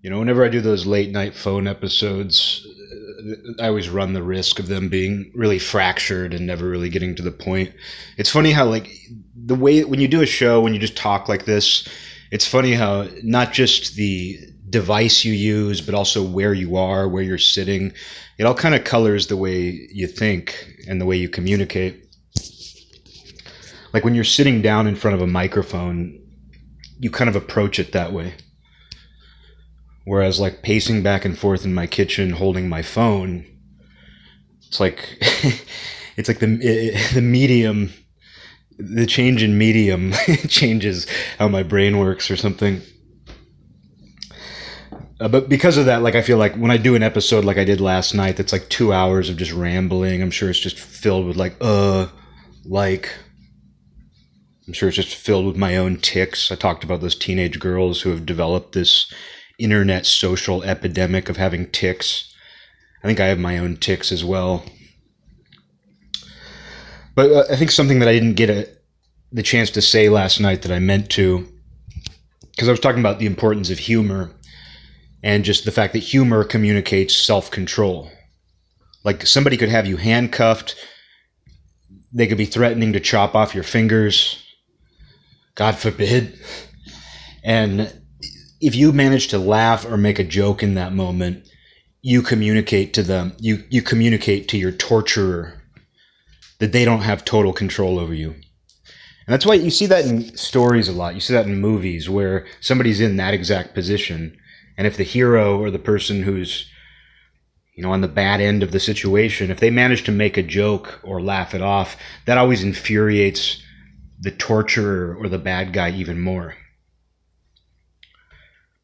You know, whenever I do those late night phone episodes, uh, I always run the risk of them being really fractured and never really getting to the point. It's funny how, like, the way when you do a show, when you just talk like this, it's funny how not just the device you use, but also where you are, where you're sitting, it all kind of colors the way you think and the way you communicate. Like when you're sitting down in front of a microphone, you kind of approach it that way. Whereas, like pacing back and forth in my kitchen, holding my phone, it's like it's like the the medium, the change in medium changes how my brain works or something. Uh, but because of that, like I feel like when I do an episode like I did last night, that's like two hours of just rambling. I'm sure it's just filled with like uh, like. I'm sure it's just filled with my own tics. I talked about those teenage girls who have developed this internet social epidemic of having tics. I think I have my own tics as well. But uh, I think something that I didn't get a, the chance to say last night that I meant to, because I was talking about the importance of humor and just the fact that humor communicates self control. Like somebody could have you handcuffed, they could be threatening to chop off your fingers, God forbid. And if you manage to laugh or make a joke in that moment, you communicate to them, you, you communicate to your torturer that they don't have total control over you. And that's why you see that in stories a lot. You see that in movies where somebody's in that exact position. And if the hero or the person who's, you know, on the bad end of the situation, if they manage to make a joke or laugh it off, that always infuriates the torturer or the bad guy even more.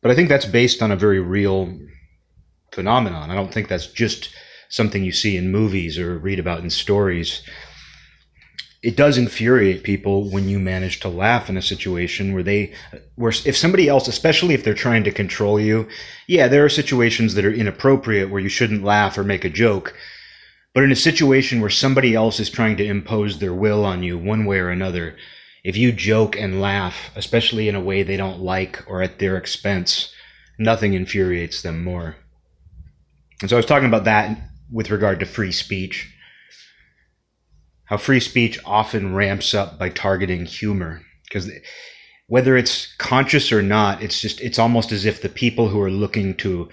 But I think that's based on a very real phenomenon. I don't think that's just something you see in movies or read about in stories. It does infuriate people when you manage to laugh in a situation where they, where if somebody else, especially if they're trying to control you, yeah, there are situations that are inappropriate where you shouldn't laugh or make a joke. But in a situation where somebody else is trying to impose their will on you one way or another, if you joke and laugh, especially in a way they don't like or at their expense, nothing infuriates them more. And so I was talking about that with regard to free speech. How free speech often ramps up by targeting humor. Because whether it's conscious or not, it's just, it's almost as if the people who are looking to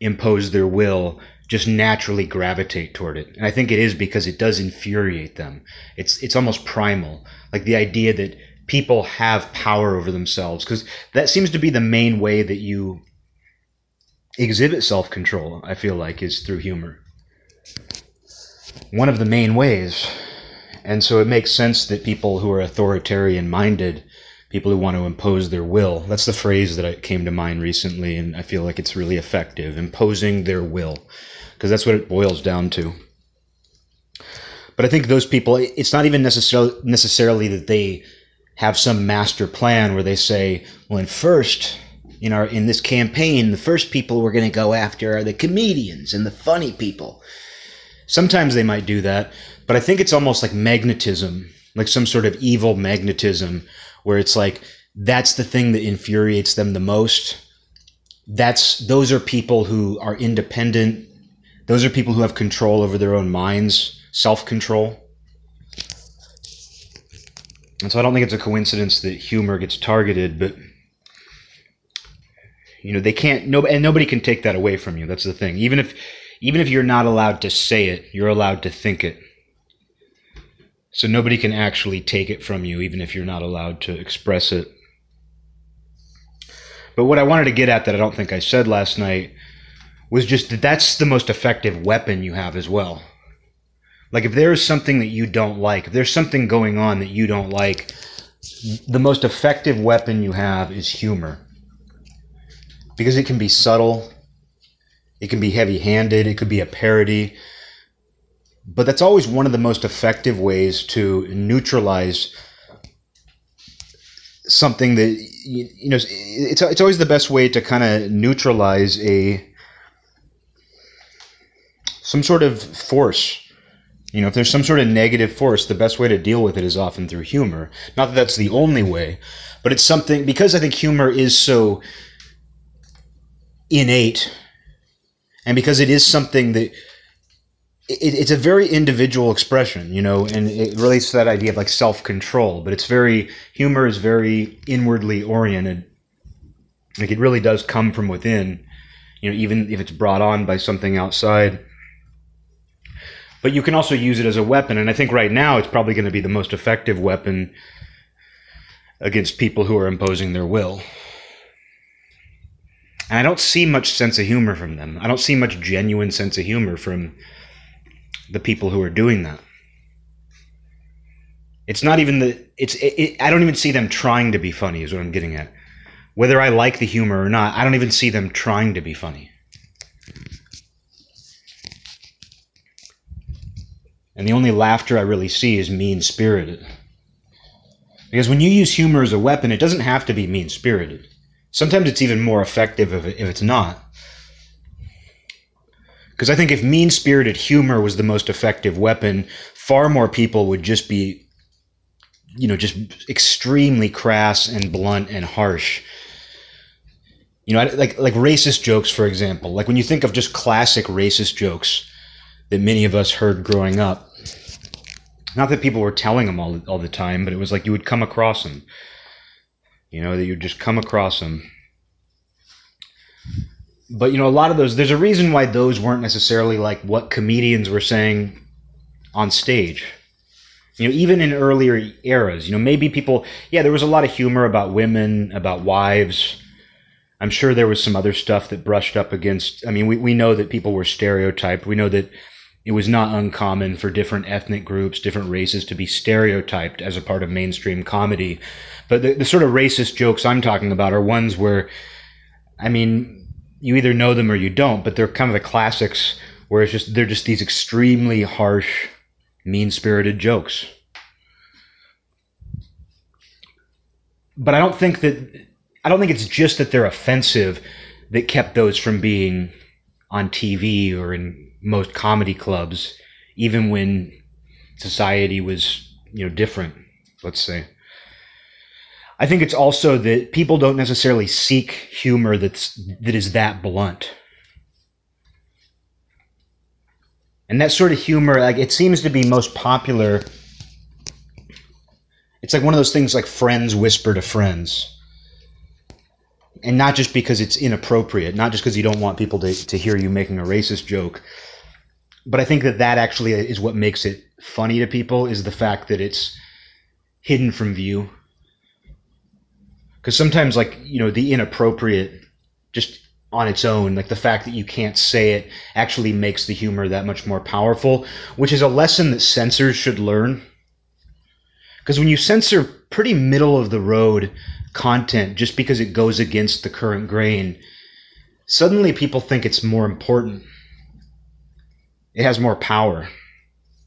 impose their will just naturally gravitate toward it. And I think it is because it does infuriate them. It's it's almost primal, like the idea that people have power over themselves because that seems to be the main way that you exhibit self-control, I feel like is through humor. One of the main ways. And so it makes sense that people who are authoritarian minded people who want to impose their will. That's the phrase that came to mind recently, and I feel like it's really effective imposing their will, because that's what it boils down to. But I think those people, it's not even necessarily, necessarily that they have some master plan where they say, well, in first, you know, in this campaign, the first people we're going to go after are the comedians and the funny people. Sometimes they might do that, but I think it's almost like magnetism, like some sort of evil magnetism where it's like that's the thing that infuriates them the most. That's those are people who are independent. Those are people who have control over their own minds, self-control. And so I don't think it's a coincidence that humor gets targeted, but you know, they can't no and nobody can take that away from you. That's the thing. Even if even if you're not allowed to say it, you're allowed to think it. So nobody can actually take it from you, even if you're not allowed to express it. But what I wanted to get at that I don't think I said last night was just that that's the most effective weapon you have as well. Like if there is something that you don't like, if there's something going on that you don't like, the most effective weapon you have is humor. Because it can be subtle, it can be heavy handed, it could be a parody, but that's always one of the most effective ways to neutralize something that you know it's it's always the best way to kind of neutralize a some sort of force you know if there's some sort of negative force the best way to deal with it is often through humor not that that's the only way but it's something because i think humor is so innate and because it is something that it, it's a very individual expression, you know, and it relates to that idea of like self control. But it's very humor is very inwardly oriented. Like it really does come from within, you know, even if it's brought on by something outside. But you can also use it as a weapon, and I think right now it's probably going to be the most effective weapon against people who are imposing their will. And I don't see much sense of humor from them. I don't see much genuine sense of humor from the people who are doing that. It's not even the it's it, it, I don't even see them trying to be funny is what I'm getting at. Whether I like the humor or not, I don't even see them trying to be funny. And the only laughter I really see is mean spirited. Because when you use humor as a weapon, it doesn't have to be mean spirited. Sometimes it's even more effective if, it's not. Because I think if mean spirited humor was the most effective weapon, far more people would just be, you know, just extremely crass and blunt and harsh. You know, like like racist jokes, for example. Like when you think of just classic racist jokes that many of us heard growing up. Not that people were telling them all all the time, but it was like you would come across them. You know, that you'd just come across them but you know, a lot of those, there's a reason why those weren't necessarily like what comedians were saying on stage. You know, even in earlier eras, you know, maybe people, yeah, there was a lot of humor about women, about wives. I'm sure there was some other stuff that brushed up against. I mean, we, we know that people were stereotyped. We know that it was not uncommon for different ethnic groups, different races to be stereotyped as a part of mainstream comedy. But the, the sort of racist jokes I'm talking about are ones where, I mean, you either know them or you don't, but they're kind of the classics where it's just they're just these extremely harsh, mean-spirited jokes. But I don't think that I don't think it's just that they're offensive that kept those from being on TV or in most comedy clubs, even when society was, you know, different, let's say. I think it's also that people don't necessarily seek humor that's that is that blunt. And that sort of humor, like it seems to be most popular. It's like one of those things like friends whisper to friends. And not just because it's inappropriate, not just because you don't want people to, to hear you making a racist joke. But I think that that actually is what makes it funny to people is the fact that it's hidden from view. Because sometimes like you know the inappropriate just on its own like the fact that you can't say it actually makes the humor that much more powerful which is a lesson that censors should learn. Because when you censor pretty middle of the road content just because it goes against the current grain suddenly people think it's more important it has more power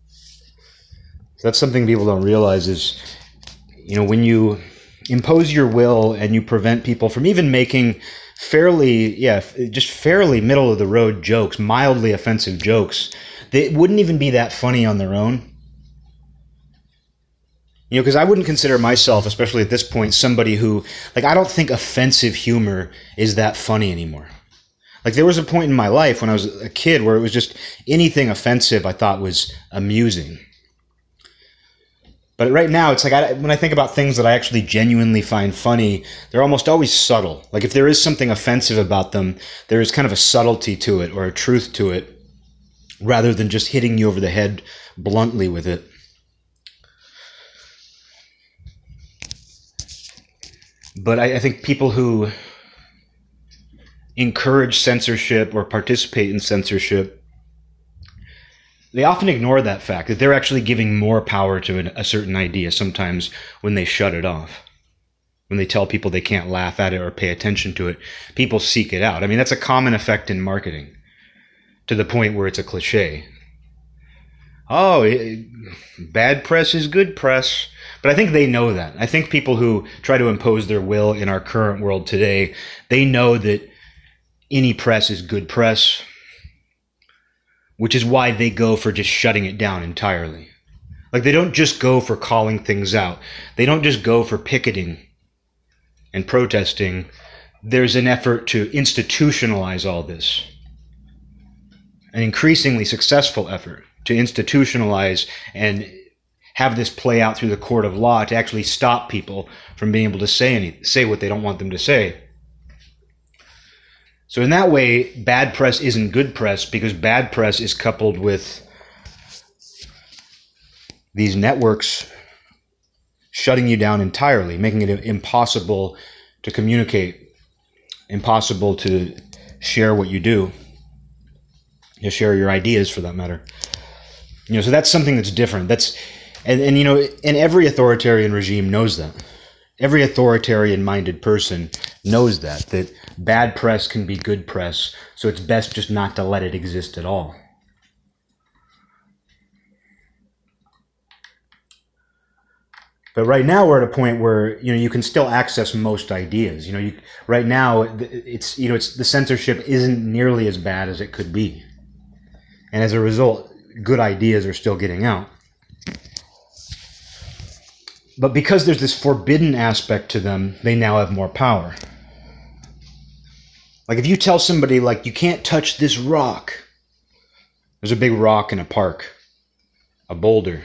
so that's something people don't realize is you know when you impose your will and you prevent people from even making fairly, yeah, just fairly middle of the road jokes, mildly offensive jokes, they wouldn't even be that funny on their own. You know, because I wouldn't consider myself, especially at this point, somebody who, like, I don't think offensive humor is that funny anymore. Like, there was a point in my life when I was a kid where it was just anything offensive I thought was amusing. But right now, it's like I, when I think about things that I actually genuinely find funny, they're almost always subtle. Like if there is something offensive about them, there is kind of a subtlety to it or a truth to it, rather than just hitting you over the head bluntly with it. But I, I think people who encourage censorship or participate in censorship they often ignore that fact that they're actually giving more power to an, a certain idea sometimes when they shut it off. When they tell people they can't laugh at it or pay attention to it, people seek it out. I mean, that's a common effect in marketing to the point where it's a cliche. Oh, it, bad press is good press. But I think they know that. I think people who try to impose their will in our current world today, they know that any press is good press which is why they go for just shutting it down entirely. Like they don't just go for calling things out. They don't just go for picketing and protesting. there's an effort to institutionalize all this. An increasingly successful effort to institutionalize and have this play out through the court of law to actually stop people from being able to say any say what they don't want them to say. So in that way, bad press isn't good press because bad press is coupled with these networks shutting you down entirely, making it impossible to communicate, impossible to share what you do, to share your ideas for that matter. You know, so that's something that's different. That's and, and you know, and every authoritarian regime knows that. Every authoritarian minded person knows that, that bad press can be good press, so it's best just not to let it exist at all. But right now we're at a point where you know you can still access most ideas. You know, you, right now it's you know it's the censorship isn't nearly as bad as it could be, and as a result, good ideas are still getting out. But because there's this forbidden aspect to them, they now have more power. Like if you tell somebody like you can't touch this rock. There's a big rock in a park. A boulder.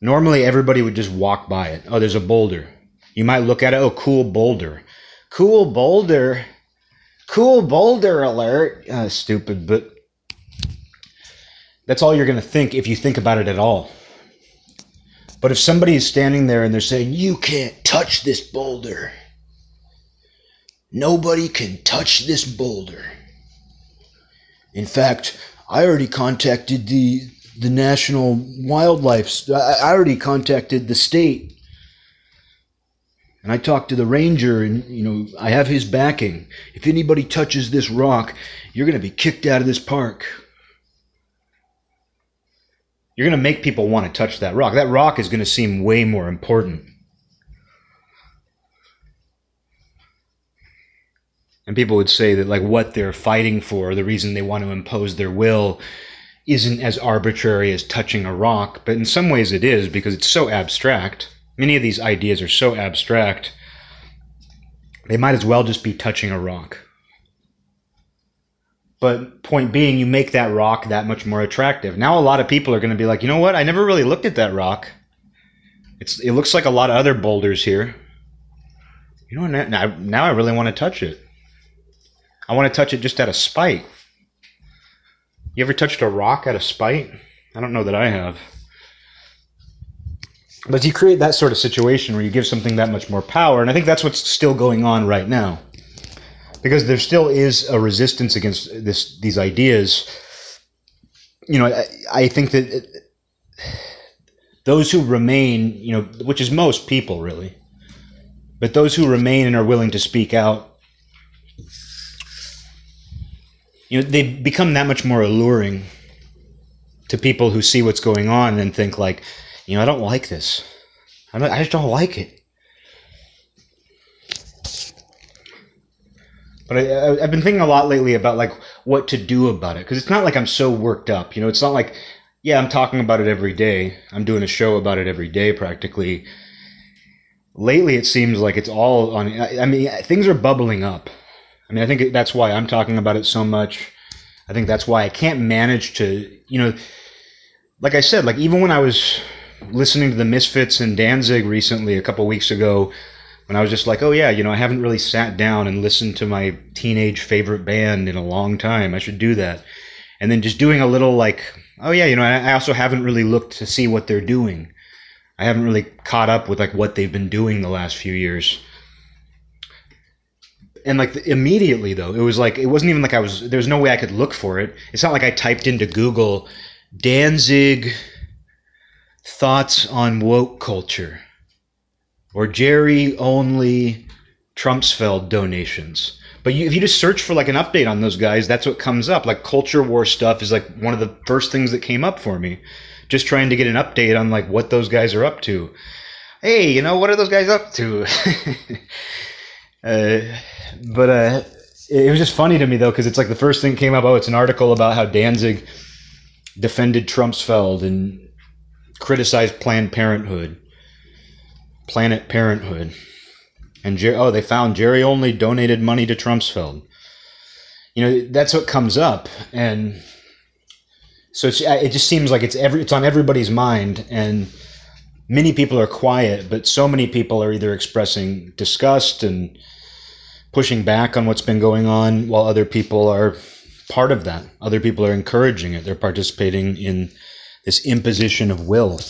Normally everybody would just walk by it. Oh, there's a boulder. You might look at it, oh, cool boulder. Cool boulder. Cool boulder alert. Uh, stupid, but that's all you're going to think if you think about it at all. But if somebody is standing there and they're saying, You can't touch this boulder, nobody can touch this boulder. In fact, I already contacted the the national wildlife. I already contacted the state, and I talked to the ranger, and you know I have his backing. If anybody touches this rock, you're going to be kicked out of this park you're going to make people want to touch that rock. That rock is going to seem way more important. And people would say that, like, what they're fighting for, the reason they want to impose their will, isn't as arbitrary as touching a rock. But in some ways, it is because it's so abstract. Many of these ideas are so abstract, they might as well just be touching a rock. But point being, you make that rock that much more attractive. Now a lot of people are going to be like, you know what? I never really looked at that rock. It's it looks like a lot of other boulders here. You know, now, now I really want to touch it. I want to touch it just out of spite. You ever touched a rock out of spite? I don't know that I have. But you create that sort of situation where you give something that much more power, and I think that's what's still going on right now because there still is a resistance against this these ideas. You know, I, I think that those who remain, you know, which is most people really, but those who remain and are willing to speak out, you know, they become that much more alluring to people who see what's going on and think like, you know, I don't like this. I, I just don't like it. But I, have been thinking a lot lately about like what to do about it because it's not like I'm so worked up. You know, it's not like yeah, I'm talking about it every day. I'm doing a show about it every day practically. Lately, it seems like it's all on. I mean, things are bubbling up. I mean, I think that's why I'm talking about it so much. I think that's why I can't manage to, you know, like I said, like even when I was listening to the Misfits and Danzig recently, a couple weeks ago, when I was just like, oh yeah, you know, I haven't really sat down and listened to my teenage favorite band in a long time. I should do that. And then just doing a little like, oh yeah, you know, I also haven't really looked to see what they're doing. I haven't really caught up with like what they've been doing the last few years. And like immediately though, it was like it wasn't even like I was there was no way I could look for it. It's not like I typed into Google Danzig thoughts on woke culture or Jerry Only Trumpsfeld donations. But you, if you just search for like an update on those guys, that's what comes up. Like culture war stuff is like one of the first things that came up for me. Just trying to get an update on like what those guys are up to. Hey, you know what are those guys up to? uh, but uh, it was just funny to me though because it's like the first thing came up. Oh, it's an article about how Danzig defended Trumpsfeld and criticized Planned Parenthood. Planet Parenthood. And Jer- oh, they found Jerry Only donated money to Trumpsfeld. You know, that's what comes up, and so it just seems like it's every it's on everybody's mind, and many people are quiet, but so many people are either expressing disgust and pushing back on what's been going on, while other people are part of that. Other people are encouraging it. They're participating in this imposition of will.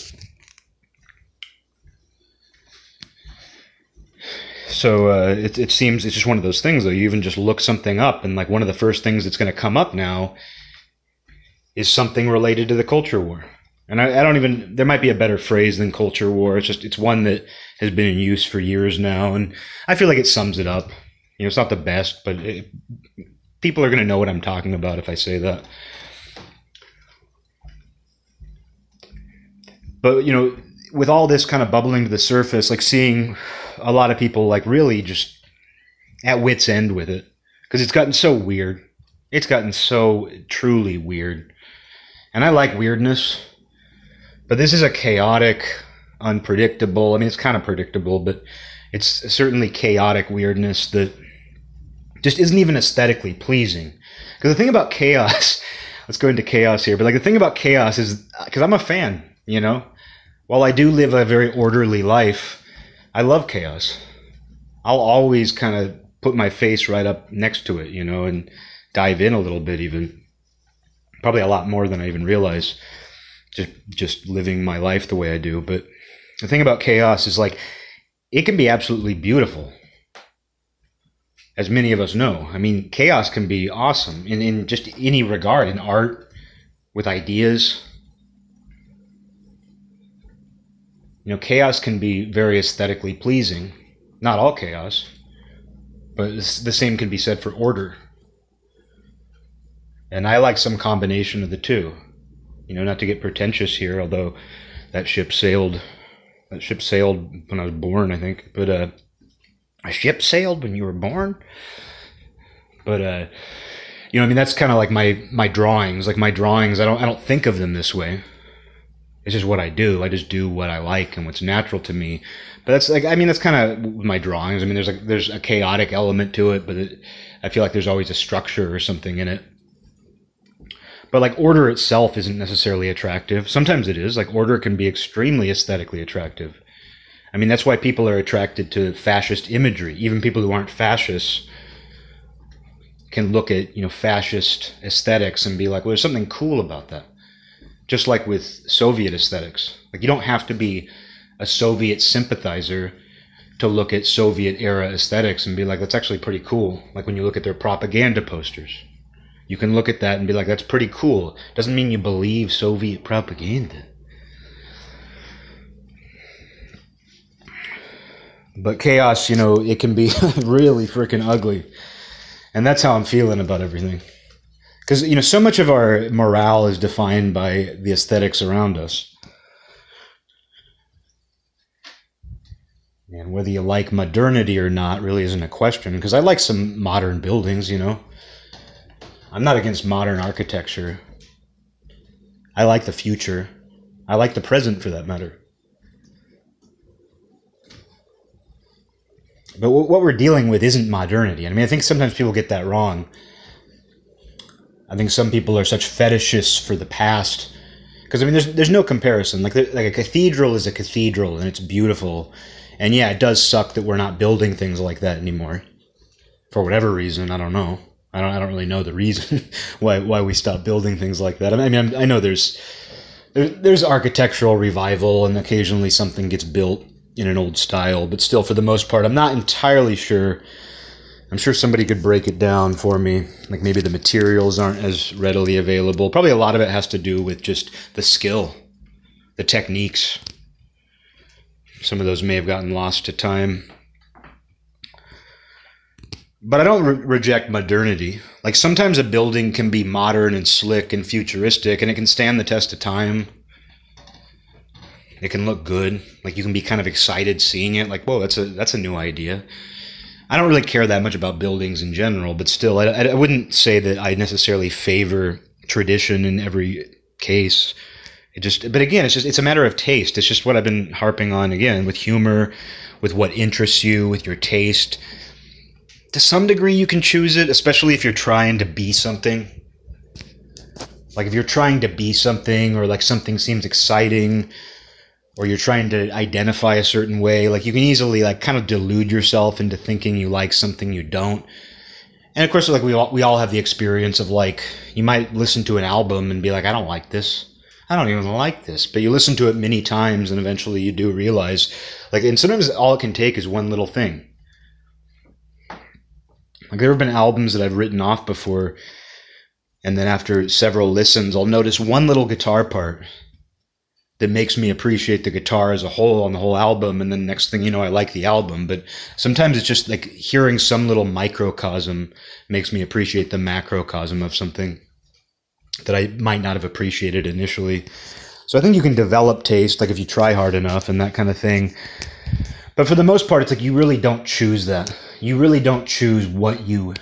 So uh, it, it seems it's just one of those things, though. You even just look something up, and like one of the first things that's going to come up now is something related to the culture war. And I, I, don't even there might be a better phrase than culture war. It's just it's one that has been in use for years now, and I feel like it sums it up. You know, it's not the best, but it, people are going to know what I'm talking about if I say that. But you know, with all this kind of bubbling to the surface, like seeing a lot of people like really just at wits end with it because it's gotten so weird. It's gotten so truly weird. And I like weirdness, but this is a chaotic, unpredictable. I mean, it's kind of predictable, but it's certainly chaotic weirdness that just isn't even aesthetically pleasing. Because the thing about chaos, let's go into chaos here, but like the thing about chaos is uh, because I'm a fan, you know, while I do live a very orderly life, I love chaos. I'll always kind of put my face right up next to it, you know, and dive in a little bit, even probably a lot more than I even realize. Just just living my life the way I do. But the thing about chaos is like it can be absolutely beautiful, as many of us know. I mean, chaos can be awesome in in just any regard in art, with ideas, You know, chaos can be very aesthetically pleasing. Not all chaos, but the same can be said for order. And I like some combination of the two. You know, not to get pretentious here, although that ship sailed. That ship sailed when I was born, I think. But uh, a ship sailed when you were born. But uh, you know, I mean, that's kind of like my my drawings. Like my drawings, I don't I don't think of them this way it's just what I do. I just do what I like and what's natural to me. But that's like, I mean, that's kind of my drawings. I mean, there's like, there's a chaotic element to it, but it, I feel like there's always a structure or something in it. But like order itself isn't necessarily attractive. Sometimes it is. Like order can be extremely aesthetically attractive. I mean, that's why people are attracted to fascist imagery. Even people who aren't fascists can look at, you know, fascist aesthetics and be like, well, there's something cool about that just like with Soviet aesthetics. Like you don't have to be a Soviet sympathizer to look at Soviet era aesthetics and be like, that's actually pretty cool. Like when you look at their propaganda posters, you can look at that and be like, that's pretty cool. Doesn't mean you believe Soviet propaganda. But chaos, you know, it can be really freaking ugly. And that's how I'm feeling about everything because you know so much of our morale is defined by the aesthetics around us. And whether you like modernity or not really isn't a question because i like some modern buildings you know. I'm not against modern architecture. I like the future. I like the present for that matter. But what we're dealing with isn't modernity. I mean i think sometimes people get that wrong I think some people are such fetishists for the past because I mean, there's there's no comparison. Like like a cathedral is a cathedral and it's beautiful, and yeah, it does suck that we're not building things like that anymore, for whatever reason. I don't know. I don't I don't really know the reason why why we stopped building things like that. I mean, I know there's there's architectural revival and occasionally something gets built in an old style, but still, for the most part, I'm not entirely sure I'm sure somebody could break it down for me. Like maybe the materials aren't as readily available. Probably a lot of it has to do with just the skill, the techniques. Some of those may have gotten lost to time. But I don't re- reject modernity. Like sometimes a building can be modern and slick and futuristic and it can stand the test of time. It can look good. Like you can be kind of excited seeing it. Like, whoa, that's a that's a new idea I don't really care that much about buildings in general, but still, I, I wouldn't say that I necessarily favor tradition in every case. It just, but again, it's just it's a matter of taste. It's just what I've been harping on again with humor, with what interests you, with your taste. To some degree, you can choose it, especially if you're trying to be something. Like if you're trying to be something, or like something seems exciting, or you're trying to identify a certain way, like you can easily like kind of delude yourself into thinking you like something you don't. And of course, like we all we all have the experience of like you might listen to an album and be like, I don't like this I don't even like this. But you listen to it many times and eventually you do realize, like, and sometimes all it can take is one little thing. Like, there have been albums that I've written off before, and then after several listens, I'll notice one little guitar part that makes me appreciate the guitar as a whole on the whole album. And then next thing you know, I like the album. But sometimes it's just like hearing some little microcosm makes me appreciate the macrocosm of something that I might not have appreciated initially. So I think you can develop taste, like if you try hard enough and that kind of thing. But for the most part, it's like you really don't choose that. You really don't choose what you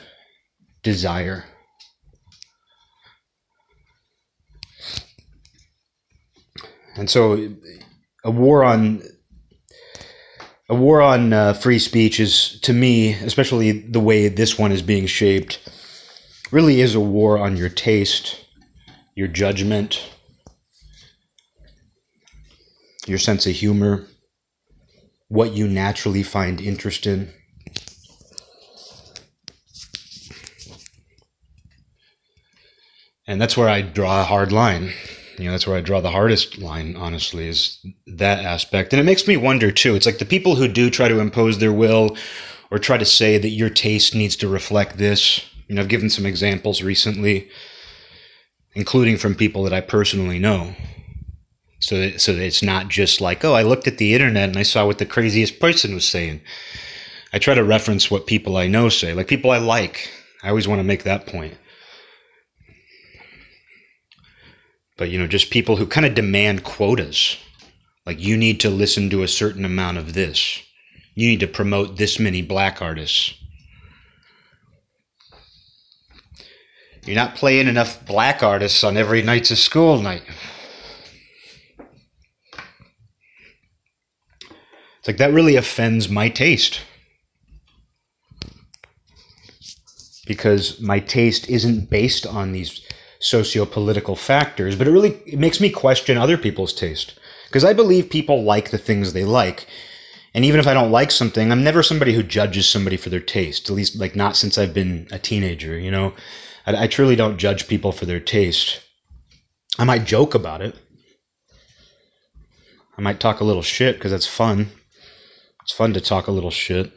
desire. And so, a war on a war on uh, free speech is, to me, especially the way this one is being shaped, really is a war on your taste your judgment, your sense of humor, what you naturally find interest in. And that's where I draw a hard line. You know, that's where I draw the hardest line, honestly, is that aspect. And it makes me wonder, too. It's like the people who do try to impose their will or try to say that your taste needs to reflect this. You know, I've given some examples recently including from people that I personally know. So that, so that it's not just like, oh, I looked at the internet and I saw what the craziest person was saying. I try to reference what people I know say, like people I like. I always want to make that point. But, you know, just people who kind of demand quotas. Like, you need to listen to a certain amount of this. You need to promote this many black artists. You're not playing enough black artists on every night's a school night. It's like that really offends my taste. Because my taste isn't based on these socio-political factors, but it really it makes me question other people's taste. Because I believe people like the things they like. And even if I don't like something, I'm never somebody who judges somebody for their taste. At least like not since I've been a teenager, you know. I, I truly don't judge people for their taste. I might joke about it. I might talk a little shit because that's fun. It's fun to talk a little shit.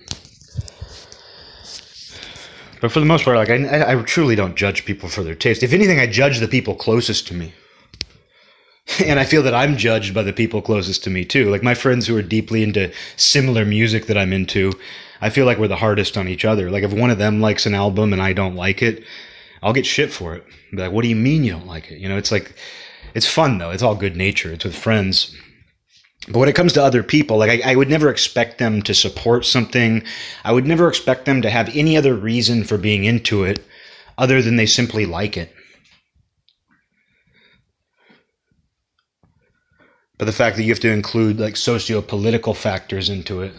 But for the most part, like I, I truly don't judge people for their taste. If anything, I judge the people closest to me. and I feel that I'm judged by the people closest to me too. Like my friends who are deeply into similar music that I'm into, I feel like we're the hardest on each other. Like if one of them likes an album and I don't like it, I'll get shit for it. Be like, what do you mean you don't like it? You know, it's like, it's fun though. It's all good nature. It's with friends. But when it comes to other people, like I, I, would never expect them to support something. I would never expect them to have any other reason for being into it other than they simply like it. But the fact that you have to include like socio-political factors into it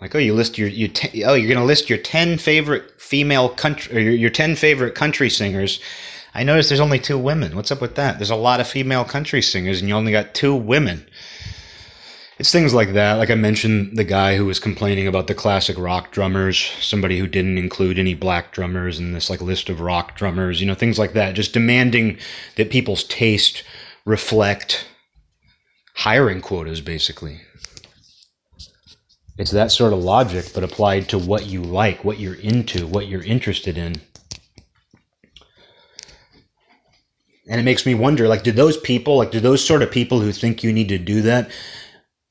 Like, oh, you list your you oh, you're gonna list your ten favorite female country or your, your ten favorite country singers. I noticed there's only two women. What's up with that? There's a lot of female country singers, and you only got two women. It's things like that. Like I mentioned, the guy who was complaining about the classic rock drummers, somebody who didn't include any black drummers in this like list of rock drummers. You know, things like that. Just demanding that people's taste reflect hiring quotas, basically. It's that sort of logic, but applied to what you like, what you're into, what you're interested in. And it makes me wonder like, do those people, like, do those sort of people who think you need to do that,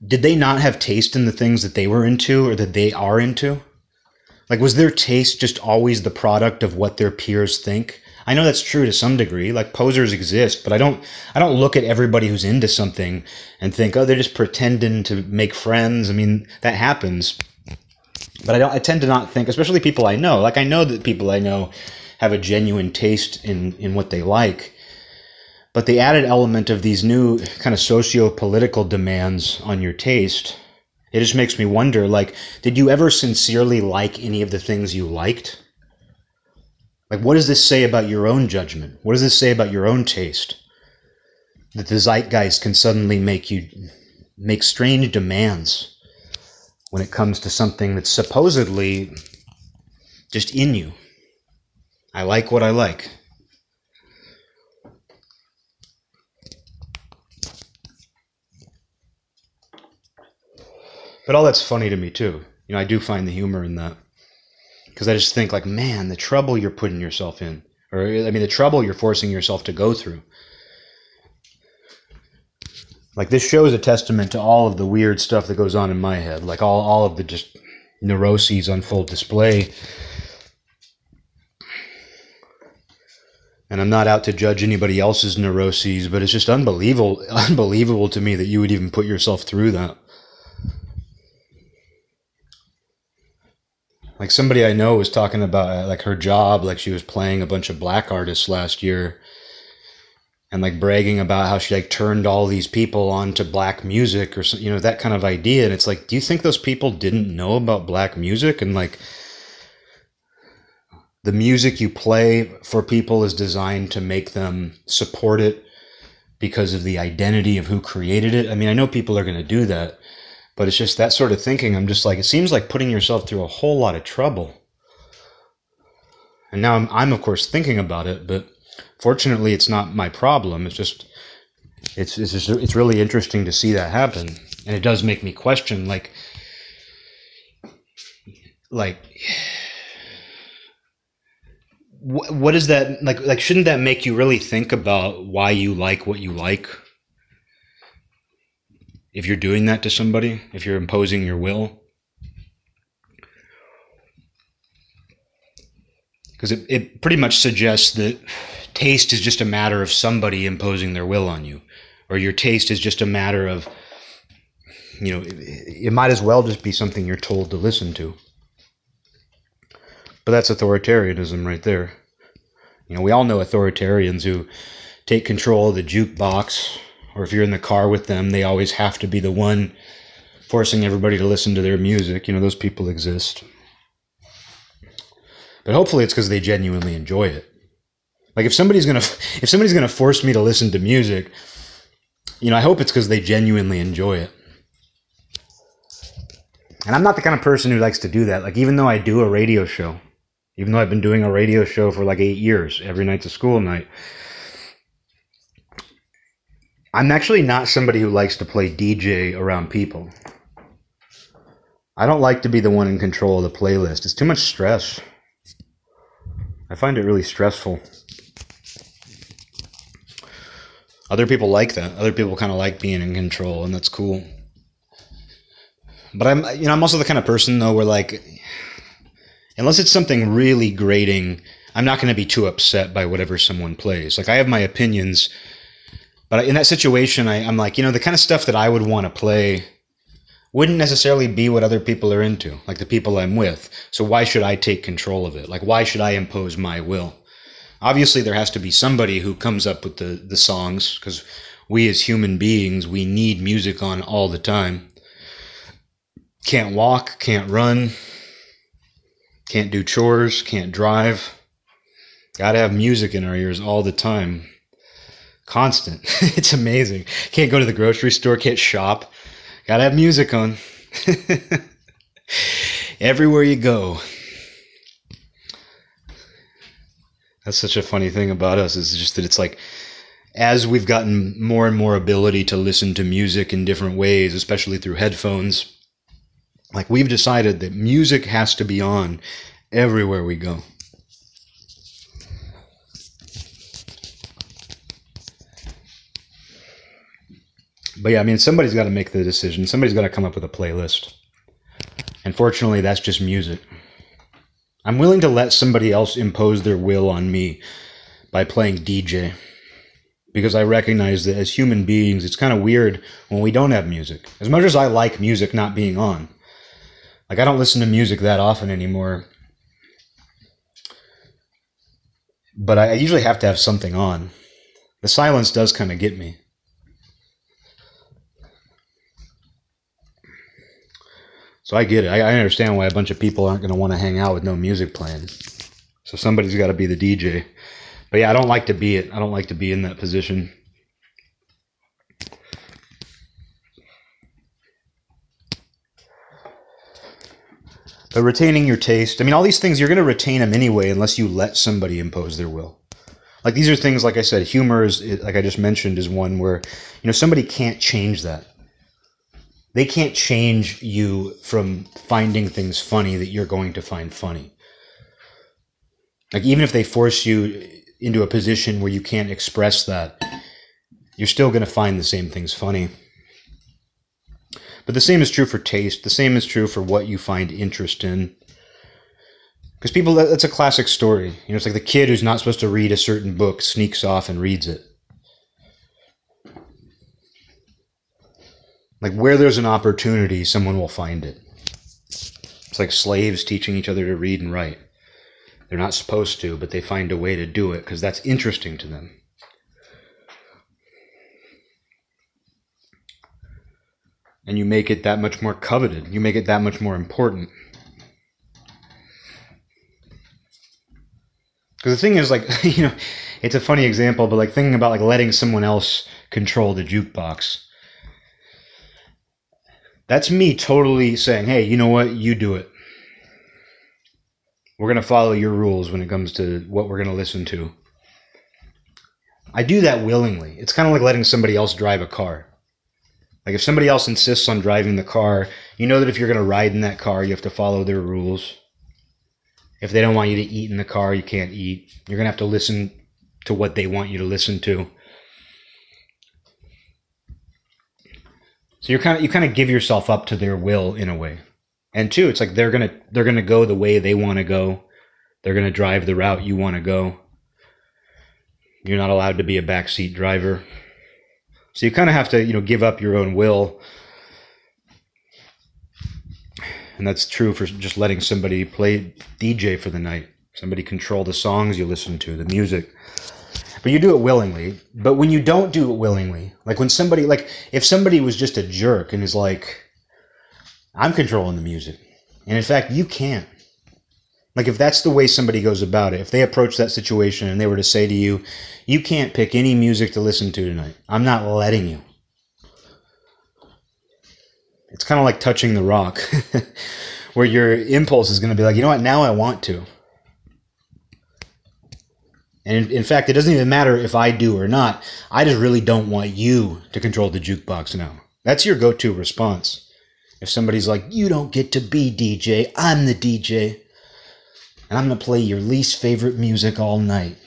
did they not have taste in the things that they were into or that they are into? Like, was their taste just always the product of what their peers think? I know that's true to some degree. Like posers exist, but I don't I don't look at everybody who's into something and think, "Oh, they're just pretending to make friends." I mean, that happens. But I don't I tend to not think, especially people I know. Like I know that people I know have a genuine taste in in what they like. But the added element of these new kind of socio-political demands on your taste, it just makes me wonder like did you ever sincerely like any of the things you liked? Like what does this say about your own judgment? What does this say about your own taste? That the zeitgeist can suddenly make you make strange demands when it comes to something that's supposedly just in you. I like what I like. But all that's funny to me too. You know, I do find the humor in that. Because I just think, like, man, the trouble you're putting yourself in, or I mean, the trouble you're forcing yourself to go through. Like, this show is a testament to all of the weird stuff that goes on in my head, like all, all of the just neuroses on full display. And I'm not out to judge anybody else's neuroses, but it's just unbelievable, unbelievable to me that you would even put yourself through that. Like somebody I know was talking about uh, like her job, like she was playing a bunch of black artists last year and like bragging about how she like turned all these people onto black music or you know that kind of idea. And it's like do you think those people didn't know about black music? And like the music you play for people is designed to make them support it because of the identity of who created it. I mean, I know people are going to do that, but it's just that sort of thinking. I'm just like, it seems like putting yourself through a whole lot of trouble. And now I'm, I'm of course thinking about it, but fortunately, it's not my problem. It's just, it's it's just, it's really interesting to see that happen, and it does make me question, like, like, what, what is that like? Like, shouldn't that make you really think about why you like what you like? If you're doing that to somebody, if you're imposing your will. Because it, it pretty much suggests that taste is just a matter of somebody imposing their will on you, or your taste is just a matter of, you know, it, it might as well just be something you're told to listen to. But that's authoritarianism right there. You know, we all know authoritarians who take control of the jukebox or if you're in the car with them, they always have to be the one forcing everybody to listen to their music. You know, those people exist. But hopefully it's because they genuinely enjoy it. Like if somebody's gonna if somebody's gonna force me to listen to music, you know, I hope it's because they genuinely enjoy it. And I'm not the kind of person who likes to do that. Like even though I do a radio show, even though I've been doing a radio show for like eight years, every night's a school night, I'm actually not somebody who likes to play DJ around people. I don't like to be the one in control of the playlist. It's too much stress. I find it really stressful. Other people like that. Other people kind of like being in control, and that's cool. But I'm, you know, I'm also the kind of person though where like, unless it's something really grating, I'm not going to be too upset by whatever someone plays. Like I have my opinions but in that situation, I, I'm like, you know, the kind of stuff that I would want to play wouldn't necessarily be what other people are into, like the people I'm with. So why should I take control of it? Like, why should I impose my will? Obviously, there has to be somebody who comes up with the, the songs because we as human beings, we need music on all the time. Can't walk, can't run, can't do chores, can't drive. Gotta have music in our ears all the time constant. it's amazing. Can't go to the grocery store, can't shop. Gotta have music on. Everywhere you go. That's such a funny thing about us is just that it's like as we've gotten more and more ability to listen to music in different ways, especially through headphones, like we've decided that music has to be on everywhere we go. But yeah, I mean, somebody's got to make the decision. Somebody's got to come up with a playlist. Unfortunately, that's just music. I'm willing to let somebody else impose their will on me by playing DJ. Because I recognize that as human beings, it's kind of weird when we don't have music. As much as I like music not being on, like I don't listen to music that often anymore. but I usually have to have something on. The silence does kind of get me. So I get it. I, I understand why a bunch of people aren't going to want to hang out with no music playing. So somebody's got to be the DJ. But yeah, I don't like to be it. I don't like to be in that position. But retaining your taste, I mean, all these things, you're going to retain them anyway unless you let somebody impose their will. Like these are things, like I said, humor is, like I just mentioned, is one where, you know, somebody can't change that. They can't change you from finding things funny that you're going to find funny. Like even if they force you into a position where you can't express that, you're still going to find the same things funny. But the same is true for taste. The same is true for what you find interest in. Because people, that's a classic story. You know, it's like the kid who's not supposed to read a certain book sneaks off and reads it. Like where there's an opportunity, someone will find it. It's like slaves teaching each other to read and write. They're not supposed to, but they find a way to do it because that's interesting to them. And you make it that much more coveted. You make it that much more important. Because the thing is, like, you know, it's a funny example, but like thinking about like letting someone else control the jukebox. That's me totally saying, hey, you know what? You do it. We're going to follow your rules when it comes to what we're going to listen to. I do that willingly. It's kind of like letting somebody else drive a car. Like if somebody else insists on driving the car, you know that if you're going to ride in that car, you have to follow their rules. If they don't want you to eat in the car, you can't eat. You're going to have to listen to what they want you to listen to. So you're kind of you kind of give yourself up to their will in a way. And two, it's like they're gonna they're gonna go the way they want to go. They're gonna drive the route you want to go. You're not allowed to be a backseat driver. So you kind of have to you know give up your own will. And that's true for just letting somebody play DJ for the night. Somebody control the songs you listen to, the music but you do it willingly. But when you don't do it willingly, like when somebody, like if somebody was just a jerk and is like, I'm controlling the music. And in fact, you can't. Like if that's the way somebody goes about it, if they approach that situation and they were to say to you, you can't pick any music to listen to tonight. I'm not letting you. It's kind of like touching the rock, where your impulse is going to be like, you know what, now I want to. And in, in, fact, it doesn't even matter if I do or not. I just really don't want you to control the jukebox now. That's your go to response. If somebody's like, you don't get to be DJ, I'm the DJ. And I'm going to play your least favorite music all night.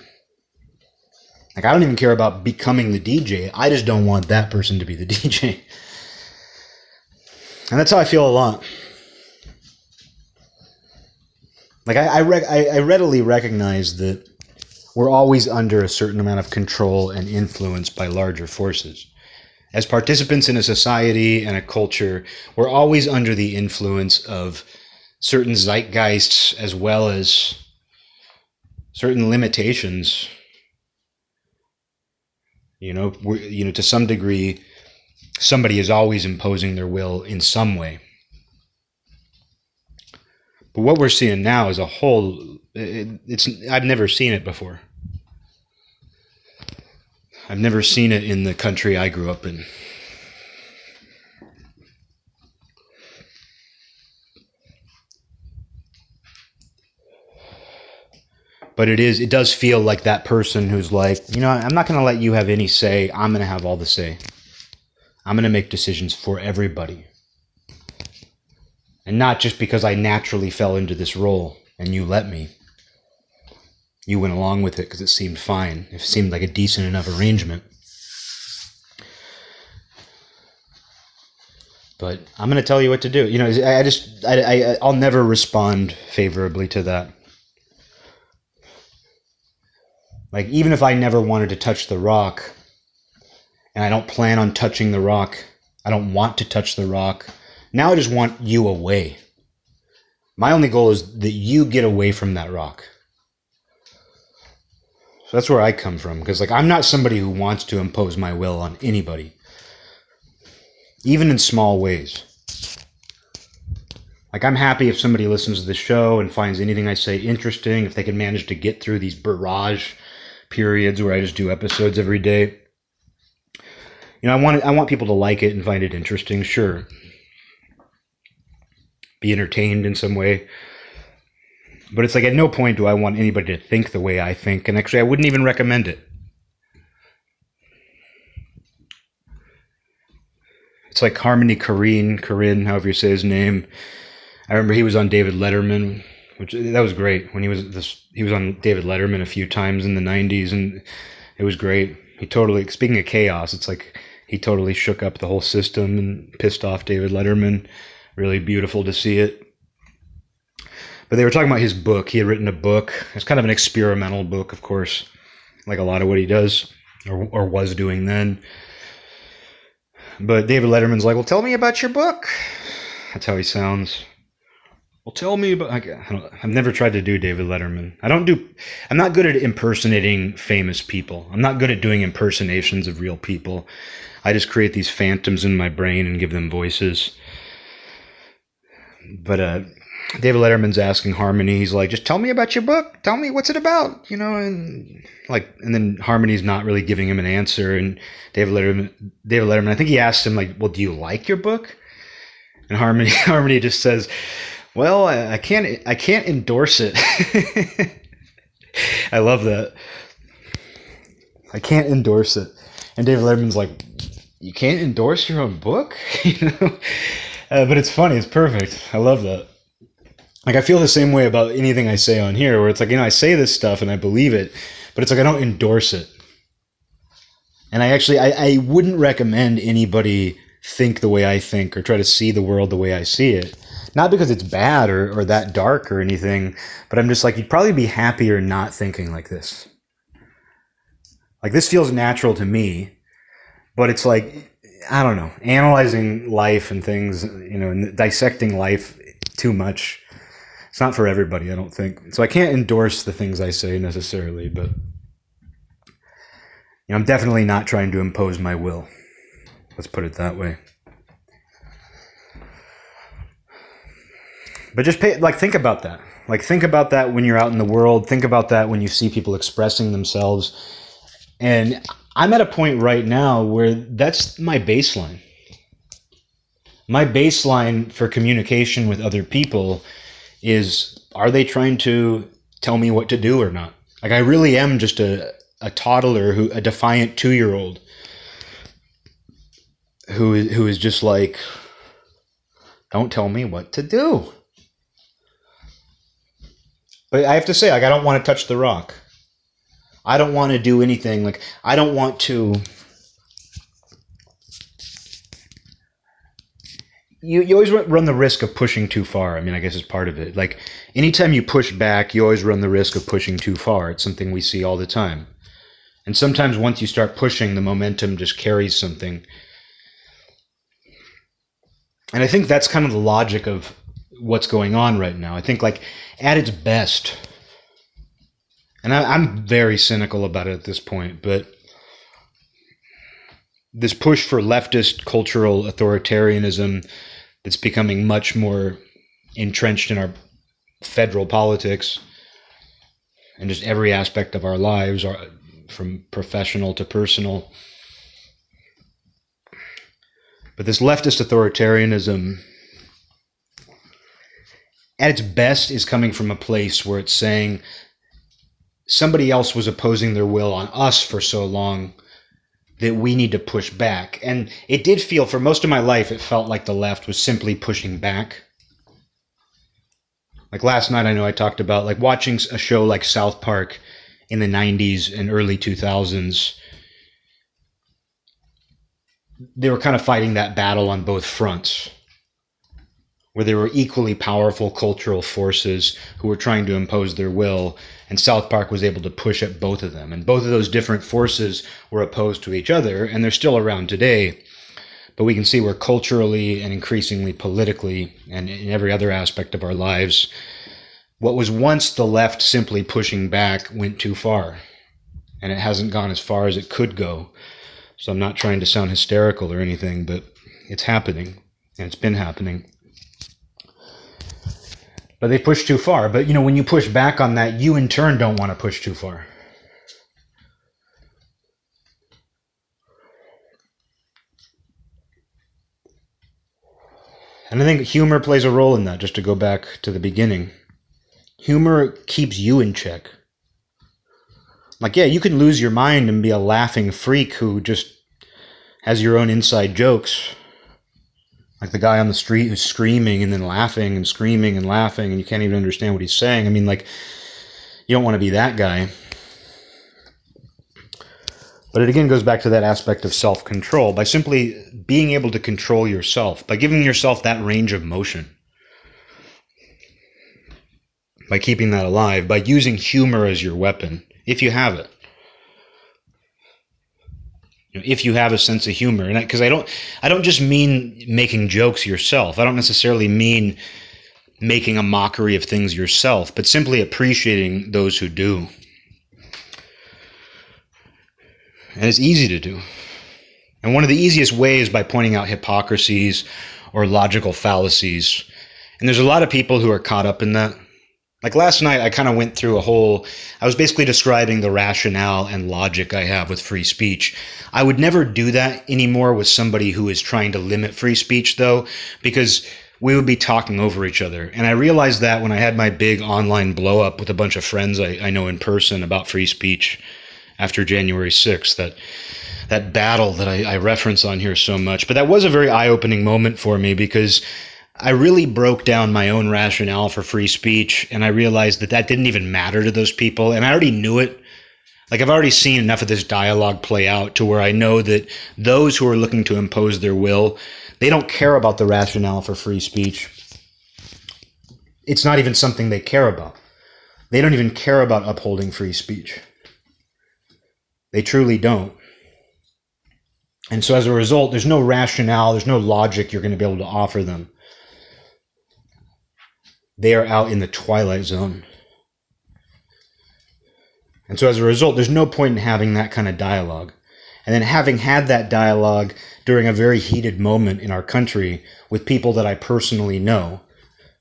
Like, I don't even care about becoming the DJ. I just don't want that person to be the DJ. And that's how I feel a lot. Like, I, I, rec- I, I readily recognize that we're always under a certain amount of control and influence by larger forces. As participants in a society and a culture, we're always under the influence of certain zeitgeists as well as certain limitations. You know, you know, to some degree, somebody is always imposing their will in some way. But what we're seeing now is a whole it, it's I've never seen it before. I've never seen it in the country I grew up in. But it is it does feel like that person who's like, you know, I'm not going to let you have any say. I'm going to have all the say. I'm going to make decisions for everybody. And not just because I naturally fell into this role and you let me you went along with it because it seemed fine. It seemed like a decent enough arrangement. But I'm going to tell you what to do. You know, I just, I, I, I'll never respond favorably to that. Like, even if I never wanted to touch the rock, and I don't plan on touching the rock, I don't want to touch the rock. Now I just want you away. My only goal is that you get away from that rock. So that's where I come from because like I'm not somebody who wants to impose my will on anybody. Even in small ways. Like I'm happy if somebody listens to the show and finds anything I say interesting, if they can manage to get through these barrage periods where I just do episodes every day. You know, I want I want people to like it and find it interesting, sure. Be entertained in some way. But it's like at no point do I want anybody to think the way I think, and actually I wouldn't even recommend it. It's like Harmony Korine, Corinne, however you say his name. I remember he was on David Letterman, which that was great when he was this. He was on David Letterman a few times in the '90s, and it was great. He totally. Speaking of chaos, it's like he totally shook up the whole system and pissed off David Letterman. Really beautiful to see it. But they were talking about his book. He had written a book. It's kind of an experimental book, of course, like a lot of what he does or, or was doing then. But David Letterman's like, "Well, tell me about your book." That's how he sounds. Well, tell me about. I, have never tried to do David Letterman. I don't do. I'm not good at impersonating famous people. I'm not good at doing impersonations of real people. I just create these phantoms in my brain and give them voices. But uh, David Letterman's asking Harmony. He's like, "Just tell me about your book. Tell me what's it about." You know, and like, and then Harmony's not really giving him an answer. And David Letterman, David Letterman, I think he asked him like, "Well, do you like your book?" And Harmony, Harmony just says, "Well, I, I can't, I can't endorse it." I love that. I can't endorse it. And David Letterman's like, "You can't endorse your own book," you know. Uh, but it's funny. It's perfect. I love that like I feel the same way about anything I say on here, where it's like you know I say this stuff and I believe it, but it's like I don't endorse it. And I actually I, I wouldn't recommend anybody think the way I think or try to see the world the way I see it. Not because it's bad or, or that dark or anything, but I'm just like you'd probably be happier not thinking like this. Like this feels natural to me, but it's like I don't know, analyzing life and things, you know, dissecting life too much it's not for everybody, I don't think. So I can't endorse the things I say necessarily, but you know, I'm definitely not trying to impose my will. Let's put it that way. But just pay like think about that. Like think about that when you're out in the world. Think about that when you see people expressing themselves. And I'm at a point right now where that's my baseline. My baseline for communication with other people is are they trying to tell me what to do or not? Like I really am just a, a toddler who a defiant two year old who who is just like don't tell me what to do. But I have to say, like I don't want to touch the rock. I don't want to do anything like I don't want to you, you always run the risk of pushing too far. I mean, I guess it's part of it. Like anytime you push back, you always run the risk of pushing too far. It's something we see all the time. And sometimes once you start pushing, the momentum just carries something. And I think that's kind of the logic of what's going on right now. I think, like, at its best, and I, I'm very cynical about it at this point, but this push for leftist cultural authoritarianism that's becoming much more entrenched in our federal politics and just every aspect of our lives, from professional to personal. But this leftist authoritarianism, at its best, is coming from a place where it's saying somebody else was opposing their will on us for so long that we need to push back. And it did feel, for most of my life, it felt like the left was simply pushing back. Like last night, I know I talked about like watching a show like South Park in the 90s and early 2000s. They were kind of fighting that battle on both fronts, where there were equally powerful cultural forces who were trying to impose their will and South Park was able to push at both of them. And both of those different forces were opposed to each other, and they're still around today. But we can see where culturally and increasingly politically and in every other aspect of our lives, what was once the left simply pushing back went too far. and it hasn't gone as far as it could go. So I'm not trying to sound hysterical or anything, but it's happening, and it's been happening. But they push too far. But you know, when you push back on that, you in turn don't want to push too far. And I think humor plays a role in that, just to go back to the beginning. Humor keeps you in check. Like, yeah, you can lose your mind and be a laughing freak who just has your own inside jokes. Like the guy on the street who's screaming and then laughing and screaming and laughing and you can't even understand what he's saying. I mean, like, you don't want to be that guy. But it again goes back to that aspect of self control by simply being able to control yourself, by giving yourself that range of motion, by keeping that alive, by using humor as your weapon, if you have it. If you have a sense of humor, and because I, I don't, I don't just mean making jokes yourself. I don't necessarily mean making a mockery of things yourself, but simply appreciating those who do. and it's easy to do. And one of the easiest ways by pointing out hypocrisies or logical fallacies. And there's a lot of people who are caught up in that. Like last night, I kind of went through a whole, I was basically describing the rationale and logic I have with free speech. I would never do that anymore with somebody who is trying to limit free speech, though, because we would be talking over each other. And I realized that when I had my big online blow up with a bunch of friends I, I know in person about free speech after January 6th, that that battle that I, I reference on here so much. But that was a very eye opening moment for me because I really broke down my own rationale for free speech and I realized that that didn't even matter to those people. And I already knew it. Like I've already seen enough of this dialogue play out to where I know that those who are looking to impose their will, they don't care about the rationale for free speech. It's not even something they care about. They don't even care about upholding free speech. They truly don't. And so as a result, there's no rationale, there's no logic you're going to be able to offer them. They are out in the twilight zone. And so as a result, there's no point in having that kind of dialogue. And then having had that dialogue during a very heated moment in our country with people that I personally know,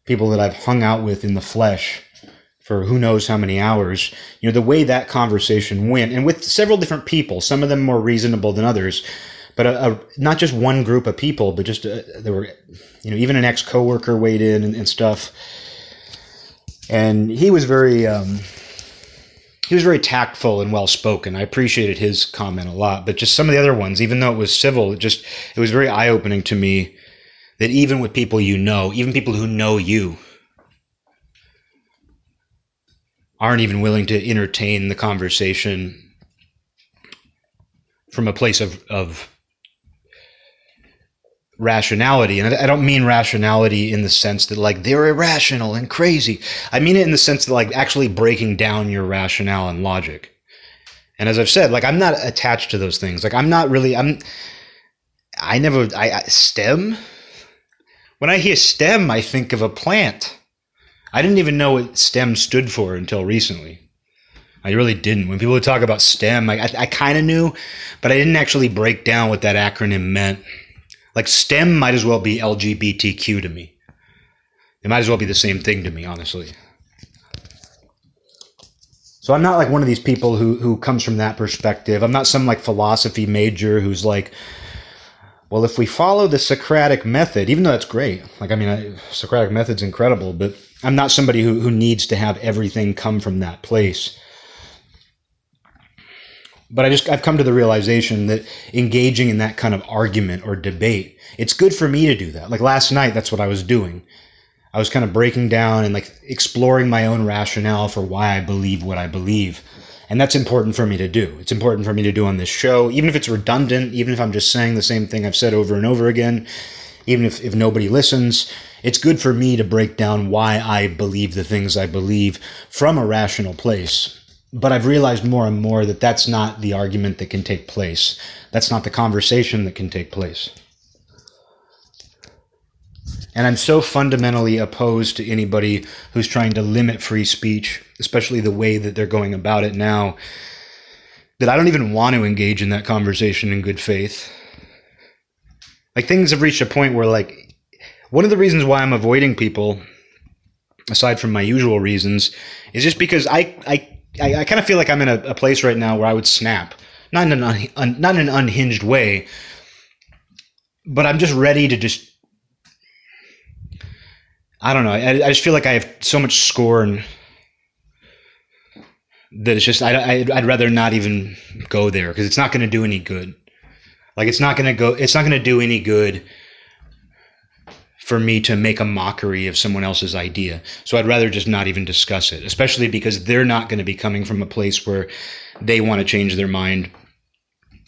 people that I've hung out with in the flesh, for who knows how many hours. You know, the way that conversation went, and with several different people, some of them more reasonable than others, but a, a, not just one group of people, but just uh, there were, you know, even an ex coworker weighed in and, and, stuff. And he was very, um, he was very tactful and well spoken. I appreciated his comment a lot, but just some of the other ones, even though it was civil, it just it was very eye opening to me that even with people you know, even people who know you, aren't even willing to entertain the conversation from a place of, of rationality. And I don't mean rationality in the sense that like they're irrational and crazy. I mean it in the sense that like actually breaking down your rationale and logic. And as I've said, like I'm not attached to those things. Like I'm not really I'm I never I, I STEM when I hear STEM I think of a plant. I didn't even know what STEM stood for until recently. I really didn't. When people would talk about STEM, I, I, I kind of knew, but I didn't actually break down what that acronym meant. Like STEM might as well be LGBTQ to me. It might as well be the same thing to me, honestly. So I'm not like one of these people who who comes from that perspective. I'm not some like philosophy major who's like, well, if we follow the Socratic method, even though that's great, like I mean, I, Socratic method's incredible, but I'm not somebody who, who needs to have everything come from that place. But I just I've come to the realization that engaging in that kind of argument or debate, it's good for me to do that. Like last night, that's what I was doing. I was kind of breaking down and like exploring my own rationale for why I believe what I believe. And that's important for me to do. It's important for me to do on this show, even if it's redundant, even if I'm just saying the same thing I've said over and over again, even if, if nobody listens it's good for me to break down why I believe the things I believe from a rational place. But I've realized more and more that that's not the argument that can take place. That's not the conversation that can take place. And I'm so fundamentally opposed to anybody who's trying to limit free speech, especially the way that they're going about it now. that I don't even want to engage in that conversation in good faith. Like things have reached a point where like one of the reasons why I'm avoiding people aside from my usual reasons is just because I I I, I kind of feel like I'm in a, a, place right now where I would snap, not in an un, un, not in an unhinged way, but I'm just ready to just. I don't know. I, I just feel like I have so much scorn that it's just I, I I'd rather not even go there because it's not going to do any good. Like it's not going to go. It's not going to do any good for me to make a mockery of someone else's idea. So I'd rather just not even discuss it, especially because they're not going to be coming from a place where they want to change their mind.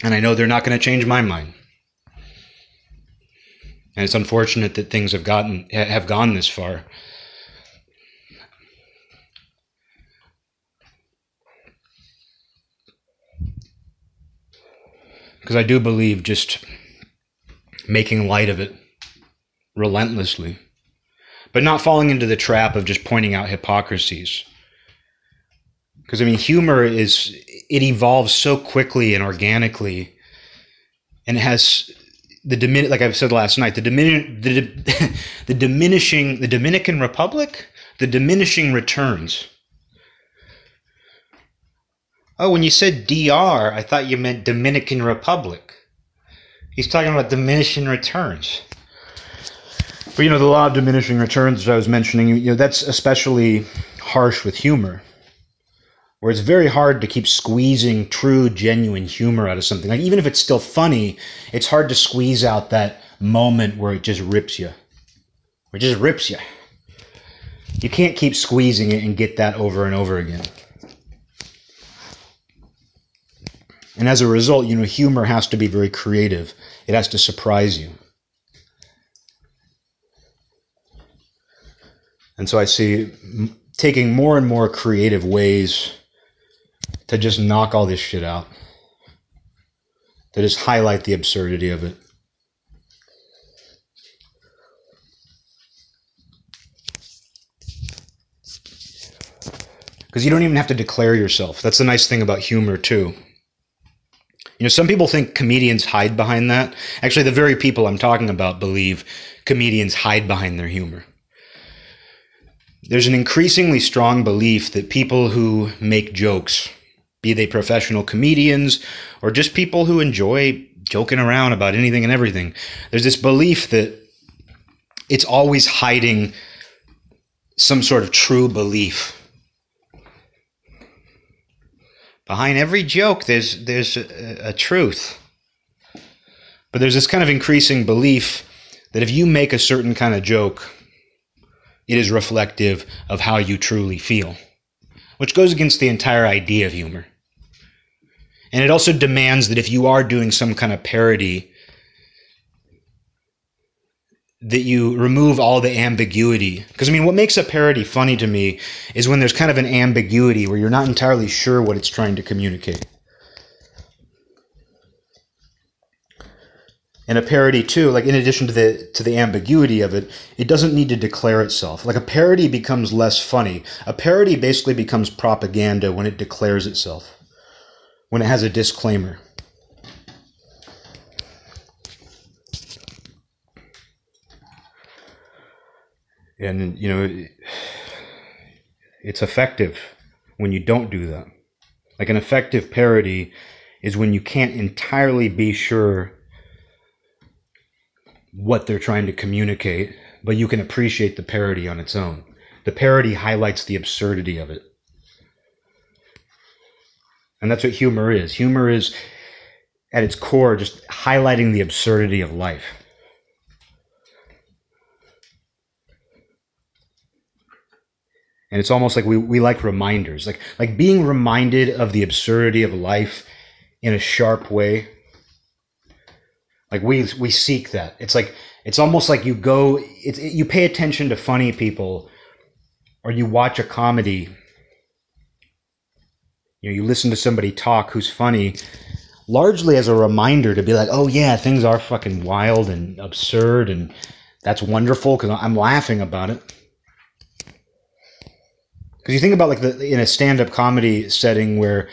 And I know they're not going to change my mind. And it's unfortunate that things have gotten have gone this far. Because I do believe just making light of it relentlessly, but not falling into the trap of just pointing out hypocrisies. Because, I mean, humor is, it evolves so quickly and organically, and it has the dimin- like I said last night, the dimin- the, the diminishing the Dominican Republic, the diminishing returns. Oh, when you said DR, I thought you meant Dominican Republic. He's talking about diminishing returns. But you know, the law of diminishing returns, I was mentioning, you know, that's especially harsh with humor, where it's very hard to keep squeezing true, genuine humor out of something. Like even if it's still funny, it's hard to squeeze out that moment where it just rips you, it just rips you. You can't keep squeezing it and get that over and over again. And as a result, you know, humor has to be very creative. It has to surprise you. And so I see taking more and more creative ways to just knock all this shit out, to just highlight the absurdity of it. Because you don't even have to declare yourself. That's the nice thing about humor, too. You know, some people think comedians hide behind that. Actually, the very people I'm talking about believe comedians hide behind their humor there's an increasingly strong belief that people who make jokes, be they professional comedians or just people who enjoy joking around about anything and everything, there's this belief that it's always hiding some sort of true belief. Behind every joke, there's there's a, a truth. But there's this kind of increasing belief that if you make a certain kind of joke, it is reflective of how you truly feel, which goes against the entire idea of humor. And it also demands that if you are doing some kind of parody, that you remove all the ambiguity. Because, I mean, what makes a parody funny to me is when there's kind of an ambiguity where you're not entirely sure what it's trying to communicate. And a parody too like in addition to the to the ambiguity of it it doesn't need to declare itself. Like a parody becomes less funny. A parody basically becomes propaganda when it declares itself when it has a disclaimer. And you know it's effective when you don't do that. Like an effective parody is when you can't entirely be sure what they're trying to communicate, but you can appreciate the parody on its own. The parody highlights the absurdity of it. And that's what humor is. Humor is, at its core, just highlighting the absurdity of life. And it's almost like we, we like reminders, like like being reminded of the absurdity of life in a sharp way like we we seek that. It's like it's almost like you go. It's it, you pay attention to funny people, or you watch a comedy. You know, you listen to somebody talk who's funny, largely as a reminder to be like, oh yeah, things are fucking wild and absurd, and that's wonderful because I'm laughing about it. Because you think about like the in a stand-up comedy setting where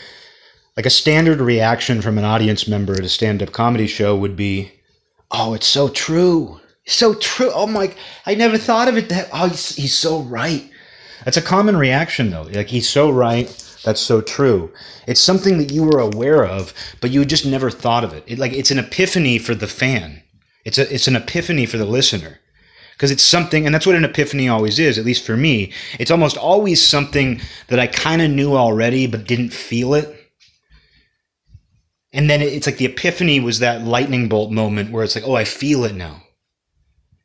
like a standard reaction from an audience member at a stand-up comedy show would be, "Oh, it's so true, so true. Oh my, I never thought of it that. Oh, he's, he's so right." That's a common reaction though. Like he's so right. That's so true. It's something that you were aware of, but you just never thought of it. it like it's an epiphany for the fan. It's a it's an epiphany for the listener because it's something, and that's what an epiphany always is, at least for me. It's almost always something that I kind of knew already, but didn't feel it. And then it's like the epiphany was that lightning bolt moment where it's like, oh, I feel it now,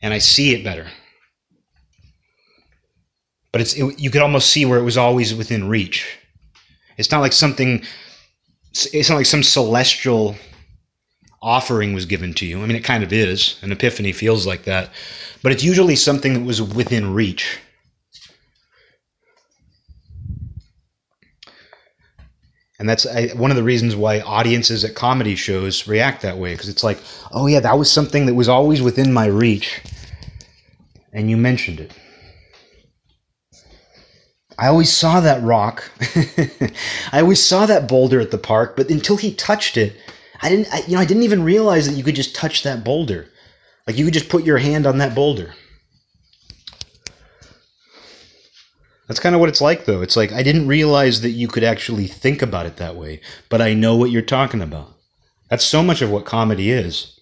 and I see it better. But it's it, you could almost see where it was always within reach. It's not like something. It's not like some celestial offering was given to you. I mean, it kind of is. An epiphany feels like that. But it's usually something that was within reach. And that's I, one of the reasons why audiences at comedy shows react that way because it's like, oh yeah, that was something that was always within my reach, and you mentioned it. I always saw that rock. I always saw that boulder at the park, but until he touched it, I didn't. I, you know, I didn't even realize that you could just touch that boulder. Like you could just put your hand on that boulder. That's kind of what it's like, though. It's like I didn't realize that you could actually think about it that way, but I know what you're talking about. That's so much of what comedy is.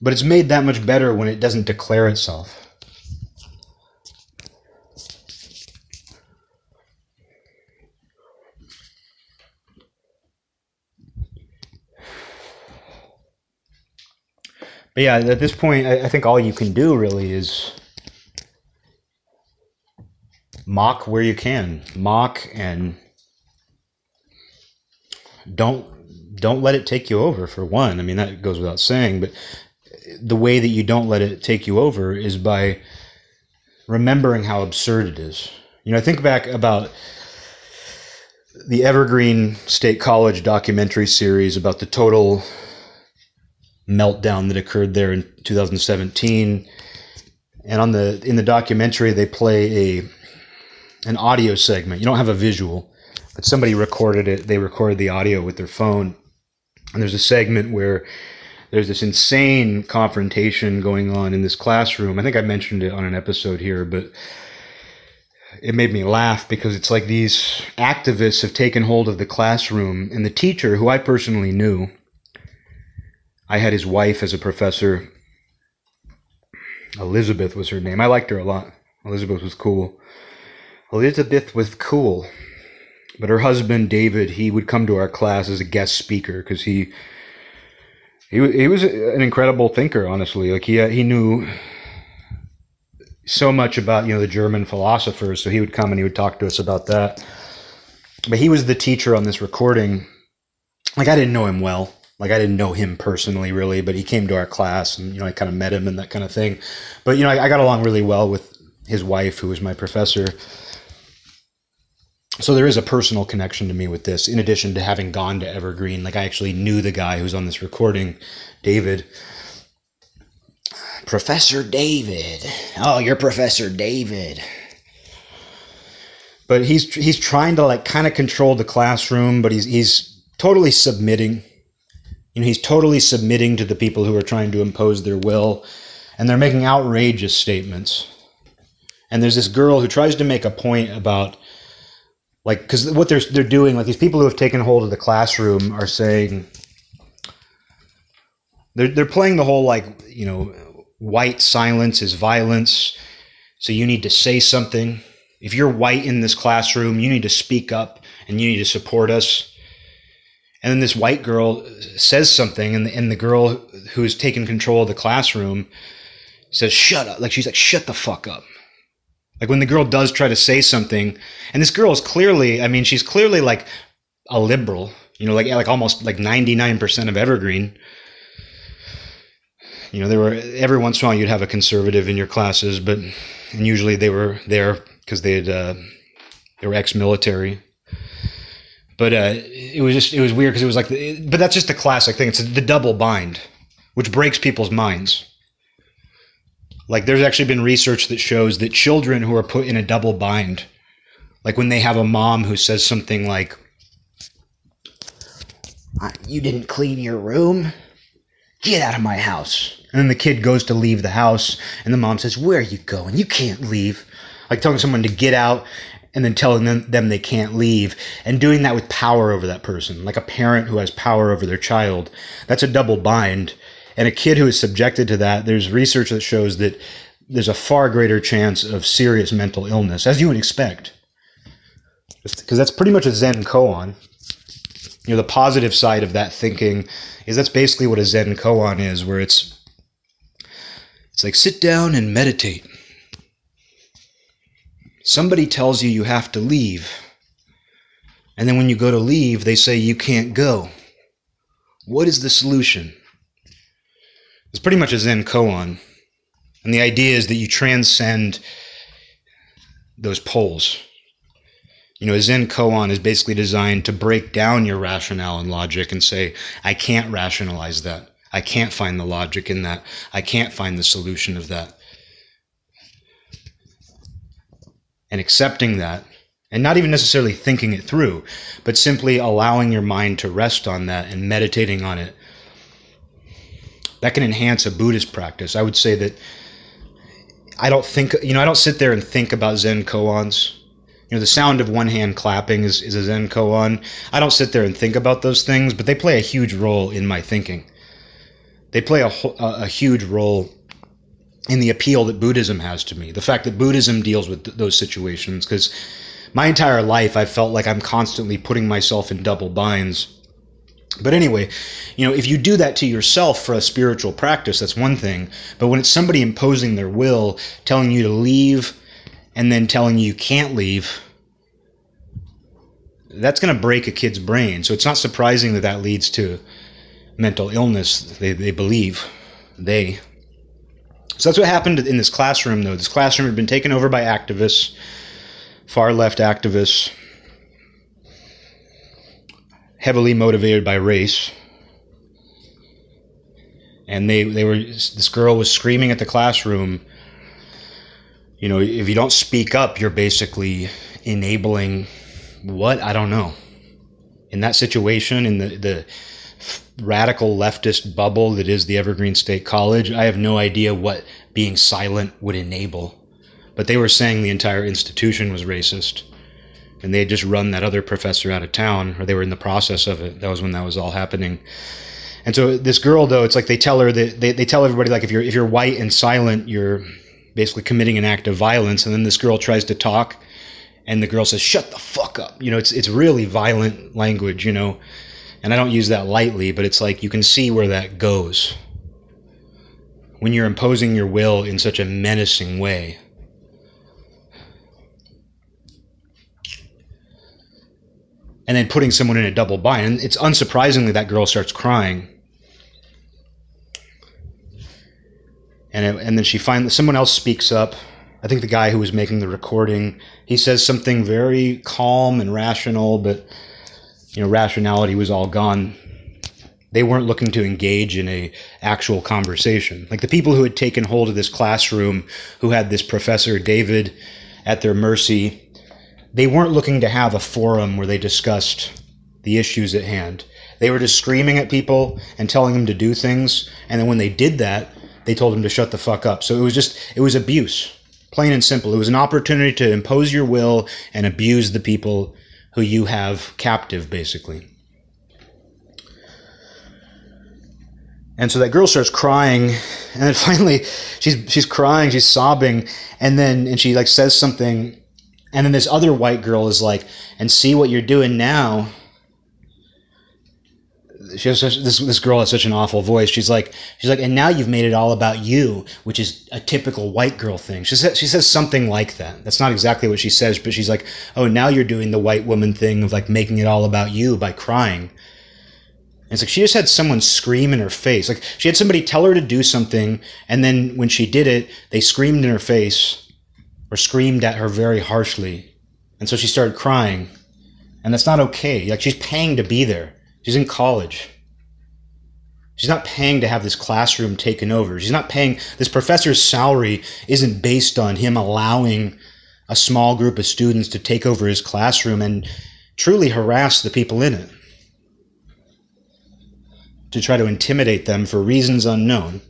But it's made that much better when it doesn't declare itself. But yeah, at this point, I, think all you can do really is mock where you can, mock and don't don't let it take you over. For one, I mean that goes without saying, but the way that you don't let it take you over is by remembering how absurd it is. You know, I think back about the Evergreen State College documentary series about the total meltdown that occurred there in 2017. And on the in the documentary, they play a an audio segment. You don't have a visual, but somebody recorded it. They recorded the audio with their phone, and there's a segment where there's this insane confrontation going on in this classroom. I think I mentioned it on an episode here, but it made me laugh because it's like these activists have taken hold of the classroom, and the teacher, who I personally knew, I had his wife as a professor. Elizabeth was her name. I liked her a lot. Elizabeth was cool. Elizabeth was cool. But her husband, David, he would come to our class as a guest speaker because he, he he was an incredible thinker, honestly. Like he uh, he knew so much about you know the German philosophers, so he would come and he would talk to us about that. But he was the teacher on this recording. Like I didn't know him well, like I didn't know him personally really, but he came to our class and you know I kind of met him and that kind of thing. But you know I, I got along really well with his wife, who was my professor. So there is a personal connection to me with this, in addition to having gone to Evergreen. Like I actually knew the guy who's on this recording, David. Professor David. Oh, you're Professor David. But he's he's trying to like kind of control the classroom, but he's he's totally submitting you know, he's totally submitting to the people who are trying to impose their will, and they're making outrageous statements. And there's this girl who tries to make a point about, like, because what they're they're doing, like these people who have taken hold of the classroom are saying, they're they're playing the whole like, you know, white silence is violence, so you need to say something. If you're white in this classroom, you need to speak up and you need to support us and then this white girl says something, and the, and the girl who's taken control of the classroom says, "Shut up!" Like she's like, "Shut the fuck up!" Like when the girl does try to say something, and this girl is clearly, I mean, she's clearly like a liberal, you know, like like almost like ninety nine percent of Evergreen. You know, there were every once in a while you'd have a conservative in your classes, but and usually they were there because they had uh, they were ex military but uh, it was just it was weird because it was like, but that's just the classic thing. It's the double bind, which breaks people's minds. Like there's actually been research that shows that children who are put in a double bind Like when they have a mom who says something like, You didn't clean your room? Get out of my house. And then the kid goes to leave the house, and the mom says, Where are you going? You can't leave. Like telling someone to get out and then telling them, them they can't leave and doing that with power over that person, like a parent who has power over their child. That's a double bind. And a kid who is subjected to that, there's research that shows that there's a far greater chance of serious mental illness, as you would expect. Because that's pretty much a Zen koan. You know, the positive side of that thinking is that's basically what a Zen koan is, where it's it's like sit down and meditate. Somebody tells you you have to leave. And then when you go to leave, they say you can't go. What is the solution? It's pretty much a Zen koan. And the idea is that you transcend those poles. You know, a Zen koan is basically designed to break down your rationale and logic and say, I can't rationalize that. I can't find the logic in that. I can't find the solution of that. And accepting that, and not even necessarily thinking it through, but simply allowing your mind to rest on that and meditating on it. That can enhance a Buddhist practice. I would say that I don't think, you know, I don't sit there and think about Zen koans. You know, the sound of one hand clapping is, is a Zen koan. I don't sit there and think about those things, but they play a huge role in my thinking. They play a, a, huge role in the appeal that Buddhism has to me. The fact that Buddhism deals with th- those situations, because my entire life I felt like I'm constantly putting myself in double binds. But anyway, you know, if you do that to yourself for a spiritual practice, that's one thing. But when it's somebody imposing their will, telling you to leave, and then telling you you can't leave, that's going to break a kid's brain. So it's not surprising that that leads to mental illness, they, they believe. They. So that's what happened in this classroom, though. This classroom had been taken over by activists, far left activists, heavily motivated by race. And they, they were, this girl was screaming at the classroom, you know, if you don't speak up, you're basically enabling what? I don't know. In that situation, in the, the radical leftist bubble that is the Evergreen State College, I have no idea what being silent would enable. But they were saying the entire institution was racist. And they had just run that other professor out of town, or they were in the process of it. That was when that was all happening. And so this girl, though, it's like they tell her that they, they tell everybody like if you're if you're white and silent, you're basically committing an act of violence. And then this girl tries to talk, and the girl says, "Shut the fuck up." You know, it's it's really violent language. You know, and I don't use that lightly, but it's like you can see where that goes. When you're imposing your will in such a menacing way. And then putting someone in a double bind. And it's unsurprisingly that girl starts crying. And, it, and then she finds someone else speaks up. I think the guy who was making the recording, he says something very calm and rational, but you know rationality was all gone they weren't looking to engage in a actual conversation like the people who had taken hold of this classroom who had this professor david at their mercy they weren't looking to have a forum where they discussed the issues at hand. They were just screaming at people and telling them to do things and then when they did that they told them to shut the fuck up. So it was just it was abuse. Plain and simple. It was an opportunity to impose your will and abuse the people who you have captive, basically. And so that girl starts crying, and then finally she's she's crying, she's sobbing, and then and she like says something, and then this other white girl is like, "And see what you're doing now." she has such, this this girl has such an awful voice. She's like she's like, and now you've made it all about you, which is a typical white girl thing. She says she says something like that. That's not exactly what she says, but she's like, oh, now you're doing the white woman thing of like making it all about you by crying. And it's like she just had someone scream in her face. Like she had somebody tell her to do something, and then when she did it, they screamed in her face or screamed at her very harshly, and so she started crying. And that's not okay. Like she's paying to be there She's in college. She's not paying to have this classroom taken over. She's not paying, this professor's salary isn't based on him allowing a small group of students to take over his classroom and truly harass the people in it, to try to intimidate them for reasons unknown.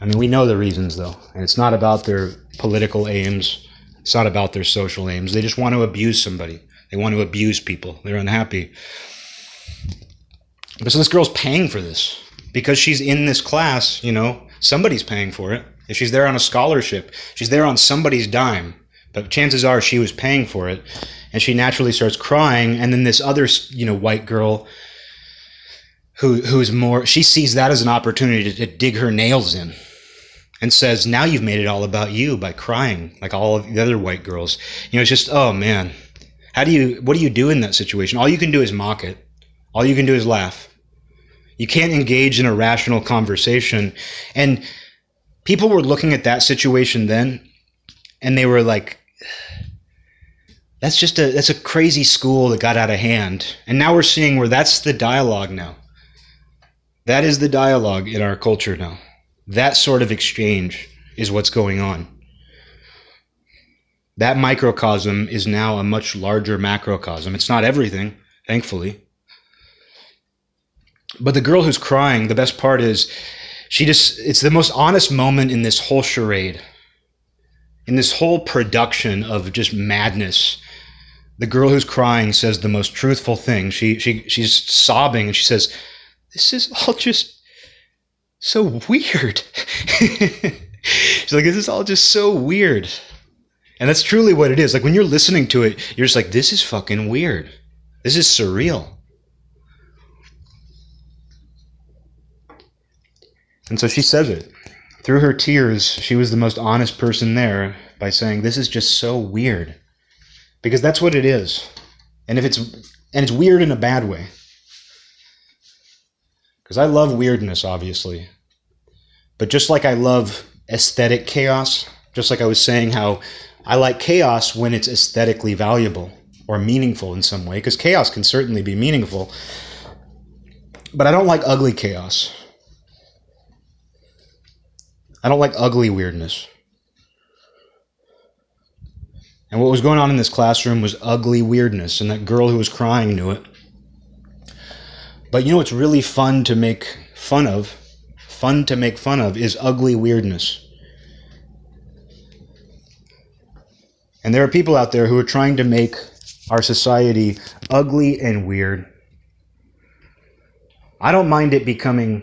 I mean, we know the reasons, though, and it's not about their political aims, it's not about their social aims. They just want to abuse somebody, they want to abuse people, they're unhappy. But so this girl's paying for this because she's in this class, you know, somebody's paying for it. If she's there on a scholarship, she's there on somebody's dime. But chances are she was paying for it. And she naturally starts crying. And then this other, you know, white girl who, who's more, she sees that as an opportunity to, to dig her nails in and says, now you've made it all about you by crying like all of the other white girls. You know, it's just, oh man, how do you, what do you do in that situation? All you can do is mock it. All you can do is laugh. You can't engage in a rational conversation. And people were looking at that situation then and they were like that's just a that's a crazy school that got out of hand and now we're seeing where that's the dialogue now that is the dialogue in our culture now that sort of exchange is what's going on. That microcosm is now a much larger macrocosm. It's not everything thankfully. But the girl who's crying the best part is she just it's the most honest moment in this whole charade in this whole production of just madness. The girl who's crying says the most truthful thing. She she she's sobbing and she says this is all just so weird she's like this is all just so weird and that's truly what it is like when you're listening to it you're just like this is fucking weird this is surreal And so she says it. Through her tears, she was the most honest person there by saying, This is just so weird. Because that's what it is. And if it's and it's weird in a bad way. Because I love weirdness, obviously. But just like I love aesthetic chaos, just like I was saying how I like chaos when it's aesthetically valuable or meaningful in some way, because chaos can certainly be meaningful. But I don't like ugly chaos. I don't like ugly weirdness. And what was going on in this classroom was ugly weirdness, and that girl who was crying knew it. But you know what's really fun to make fun of? Fun to make fun of is ugly weirdness. And there are people out there who are trying to make our society ugly and weird. I don't mind it becoming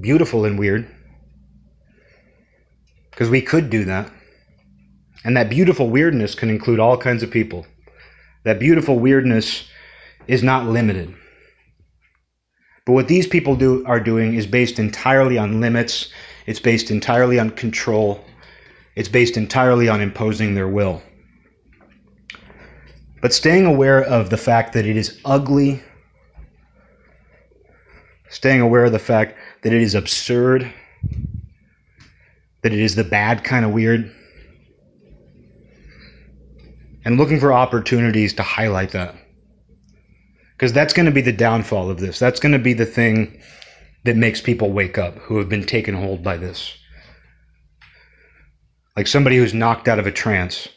beautiful and weird. Because we could do that. And that beautiful weirdness can include all kinds of people. That beautiful weirdness is not limited. But what these people do are doing is based entirely on limits. It's based entirely on control. It's based entirely on imposing their will. But staying aware of the fact that it is ugly, staying aware of the fact that it is absurd, that it is the bad kind of weird. And looking for opportunities to highlight that. Because that's going to be the downfall of this. That's going to be the thing that makes people wake up who have been taken hold by this. Like somebody who's knocked out of a trance.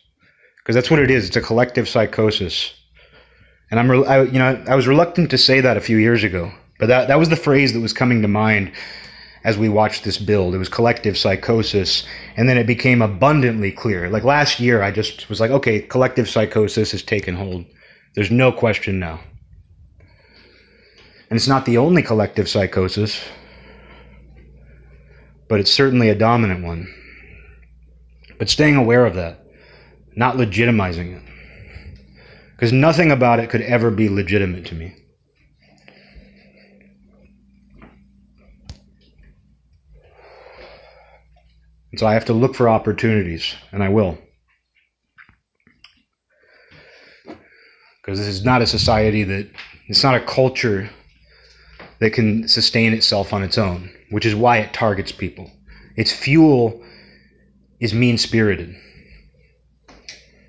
Because that's what it is. It's a collective psychosis. And I'm, I, you know, I was reluctant to say that a few years ago, but that, that was the phrase that was coming to mind as we watched this build. It was collective psychosis. And then it became abundantly clear. Like last year, I just was like, okay, collective psychosis has taken hold. There's no question now. And it's not the only collective psychosis, but it's certainly a dominant one. But staying aware of that, not legitimizing it. Because nothing about it could ever be legitimate to me. And so I have to look for opportunities, and I will. Because this is not a society that, it's not a culture that can sustain itself on its own, which is why it targets people. Its fuel is mean spirited.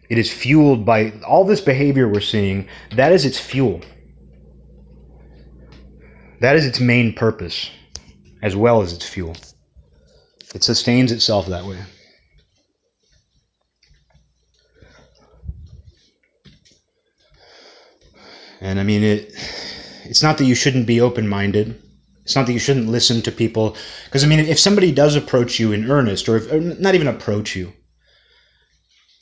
It is fueled by all this behavior we're seeing, that is its fuel. That is its main purpose, as well as its fuel. It sustains itself that way. And I mean, it it's not that you shouldn't be open-minded. It's not that you shouldn't listen to people. Because I mean, if somebody does approach you in earnest, or, if, or not even approach you,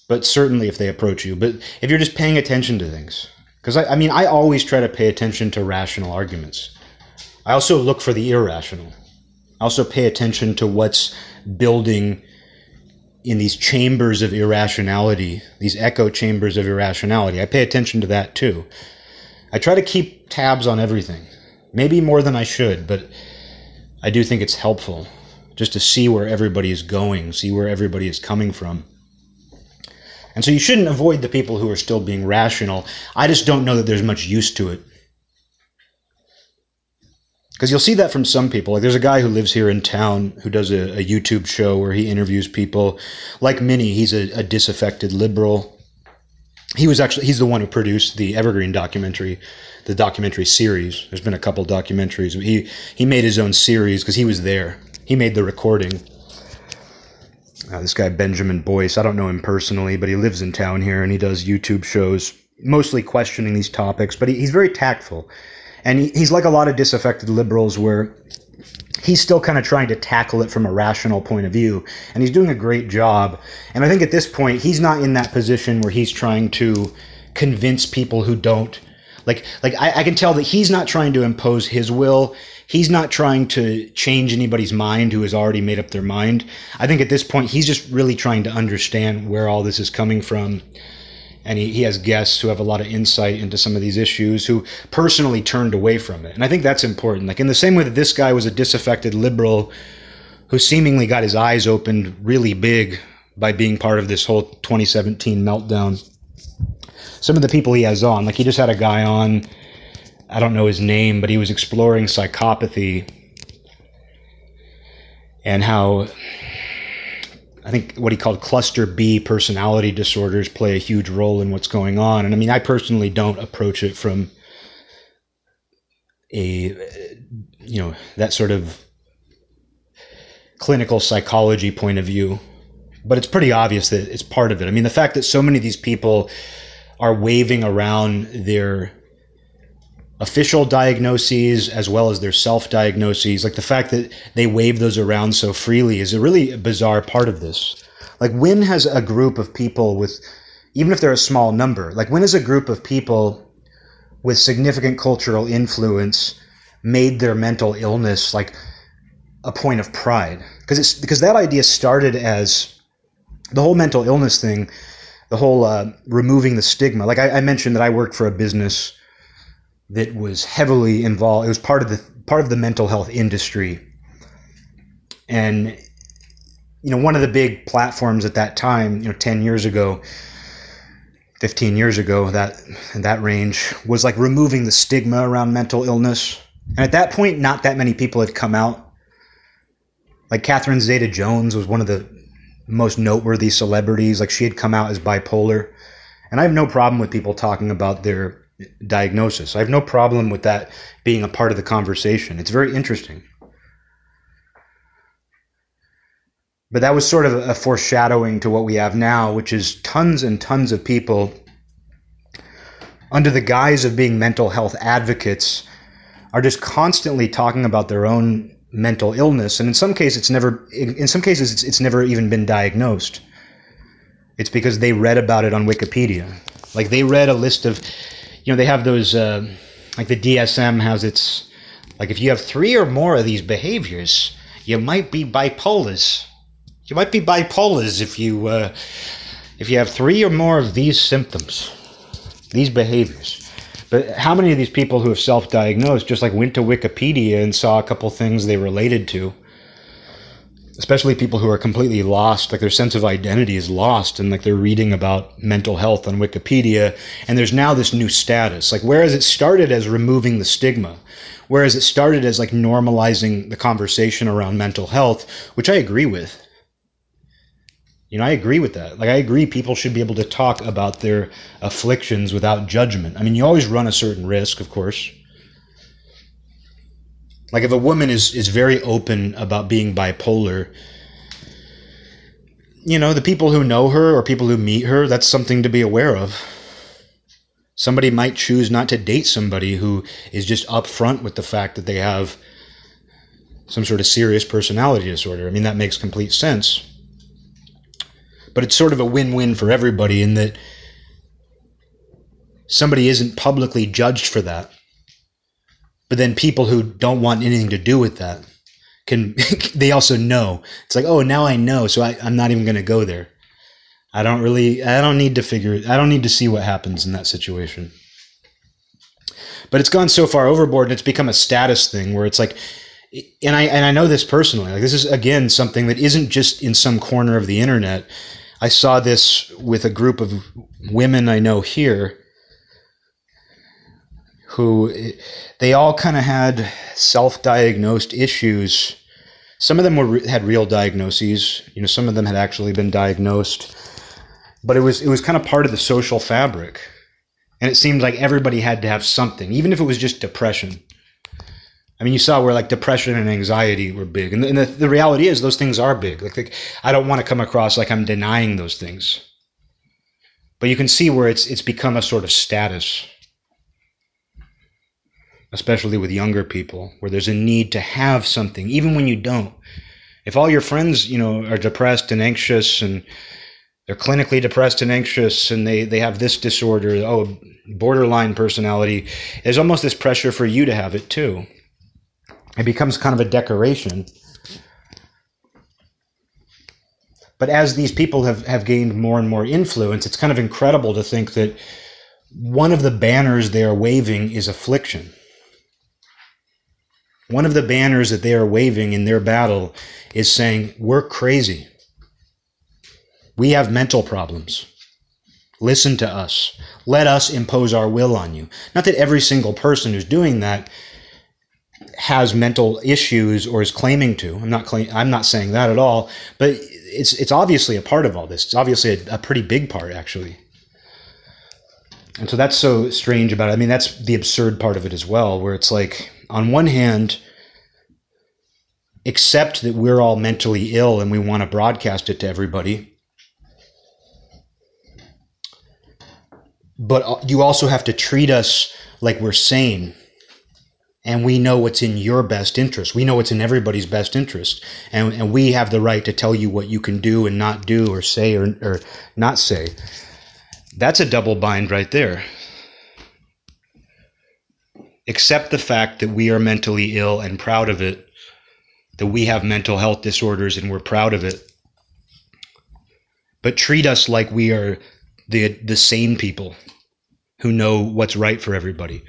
but certainly if they approach you, but if you're just paying attention to things, because I, I mean, I always try to pay attention to rational arguments. I also look for the irrational. I also pay attention to what's building in these chambers of irrationality, these echo chambers of irrationality. I pay attention to that too. I try to keep tabs on everything. Maybe more than I should, but I do think it's helpful just to see where everybody is going, see where everybody is coming from. And so you shouldn't avoid the people who are still being rational. I just don't know that there's much use to it. Because you'll see that from some people. Like there's a guy who lives here in town who does a, a YouTube show where he interviews people. Like Minnie, he's a, a disaffected liberal. He was actually he's the one who produced the Evergreen documentary, the documentary series. There's been a couple documentaries. He he made his own series because he was there. He made the recording. Uh, this guy Benjamin Boyce, I don't know him personally, but he lives in town here and he does YouTube shows, mostly questioning these topics. But he, he's very tactful and he, he's like a lot of disaffected liberals where he's still kind of trying to tackle it from a rational point of view and he's doing a great job. And i think at this point he's not in that position where he's trying to convince people who don't. Like like I, I, can tell that he's not trying to impose his will. He's not trying to change anybody's mind who has already made up their mind. I think at this point he's just really trying to understand where all this is coming from and he, he has guests who have a lot of insight into some of these issues who personally turned away from it. And I think that's important. Like in the same way that this guy was a disaffected liberal who seemingly got his eyes opened really big by being part of this whole 2017 meltdown. Some of the people he has on, like he just had a guy on, I don't know his name, but he was exploring psychopathy and how I think what he called cluster B personality disorders play a huge role in what's going on. And I mean, I personally don't approach it from a, you know, that sort of clinical psychology point of view. But it's pretty obvious that it's part of it. I mean, the fact that so many of these people are waving around their official diagnoses as well as their self diagnoses. Like the fact that they wave those around so freely is a really bizarre part of this. Like, when has a group of people with, even if they're a small number, like when has a group of people with significant cultural influence made their mental illness like a point of pride? Because it's because that idea started as the whole mental illness thing, the whole uh, removing the stigma. Like I, I mentioned that I worked for a business that was heavily involved. It was part of the part of the mental health industry, and you know one of the big platforms at that time, you know, ten years ago, fifteen years ago, that that range was like removing the stigma around mental illness. And at that point, not that many people had come out. Like Catherine Zeta Jones was one of the most noteworthy celebrities. Like she had come out as bipolar. And I have no problem with people talking about their diagnosis. I have no problem with that being a part of the conversation. It's very interesting. But that was sort of a foreshadowing to what we have now, which is tons and tons of people under the guise of being mental health advocates are just constantly talking about their own mental illness and in some cases it's never in some cases it's, it's never even been diagnosed it's because they read about it on wikipedia like they read a list of you know, they have those, uh, like the DSM has its, like if you have three or more of these behaviors, you might be bipolars. You might be bipolars if you, uh, if you have three or more of these symptoms, these behaviors. But how many of these people who have self-diagnosed just like went to Wikipedia and saw a couple things they related to? Especially people who are completely lost like their sense of identity is lost and like they're reading about mental health on wikipedia. And there's now this new status. Like whereas it started as removing the stigma whereas it started as like normalizing the conversation around mental health which i agree with. You know i agree with that. Like i agree people should be able to talk about their afflictions without judgment. I mean you always run a certain risk of course like if a woman is is very open about being bipolar, you know, the people who know her or people who meet her, that's something to be aware of. Somebody might choose not to date somebody who is just upfront with the fact that they have some sort of serious personality disorder. I mean, that makes complete sense. But it's sort of a win win for everybody in that somebody isn't publicly judged for that. But then people who don't want anything to do with that can, they also know. It's like, oh, now I know, so I, I'm not even going to go there. I don't really, I don't need to figure, I don't need to see what happens in that situation. But it's gone so far overboard and it's become a status thing where it's like, and I and I know this personally. Like this is again something that isn't just in some corner of the internet. I saw this with a group of women I know here who they all kind of had self-diagnosed issues. Some of them were had real diagnoses. You know, some of them had actually been diagnosed. But it was it was kind of part of the social fabric. And it seemed like everybody had to have something even if it was just depression. I mean you saw where like depression and anxiety were big. And the, and the, the reality is those things are big. Like, like i don't want to come across like i'm denying those things. But you can see where it's it's become a sort of status especially with younger people where there's a need to have something even when you don't if all your friends you know are depressed and anxious and they're clinically depressed and anxious and they, they have this disorder, oh, borderline personality. There's almost this pressure for you to have it too. It becomes kind of a decoration. But as these people have, have gained more and more influence, it's kind of incredible to think that one of the banners they are waving is affliction. One of the banners that they are waving in their battle is saying, We're crazy. We have mental problems. Listen to us. Let us impose our will on you. Not that every single person who's doing that has mental issues or is claiming to. I'm not claim, I'm not saying that at all, but it's it's obviously a part of all this. It's obviously a, a pretty big part actually. And so that's so strange about it. I mean, that's the absurd part of it as well, where it's like on one hand, accept that we're all mentally ill and we want to broadcast it to everybody but uh, you also have to treat us like we're sane and we know what's in your best interest. We know what's in everybody's best interest. And, and we have the right to tell you what you can do and not do or say or, or not say. That's a double bind right there. Accept the fact that we are mentally ill and proud of it, that we have mental health disorders and we're proud of it. But treat us like we are the the sane people who know what's right for everybody.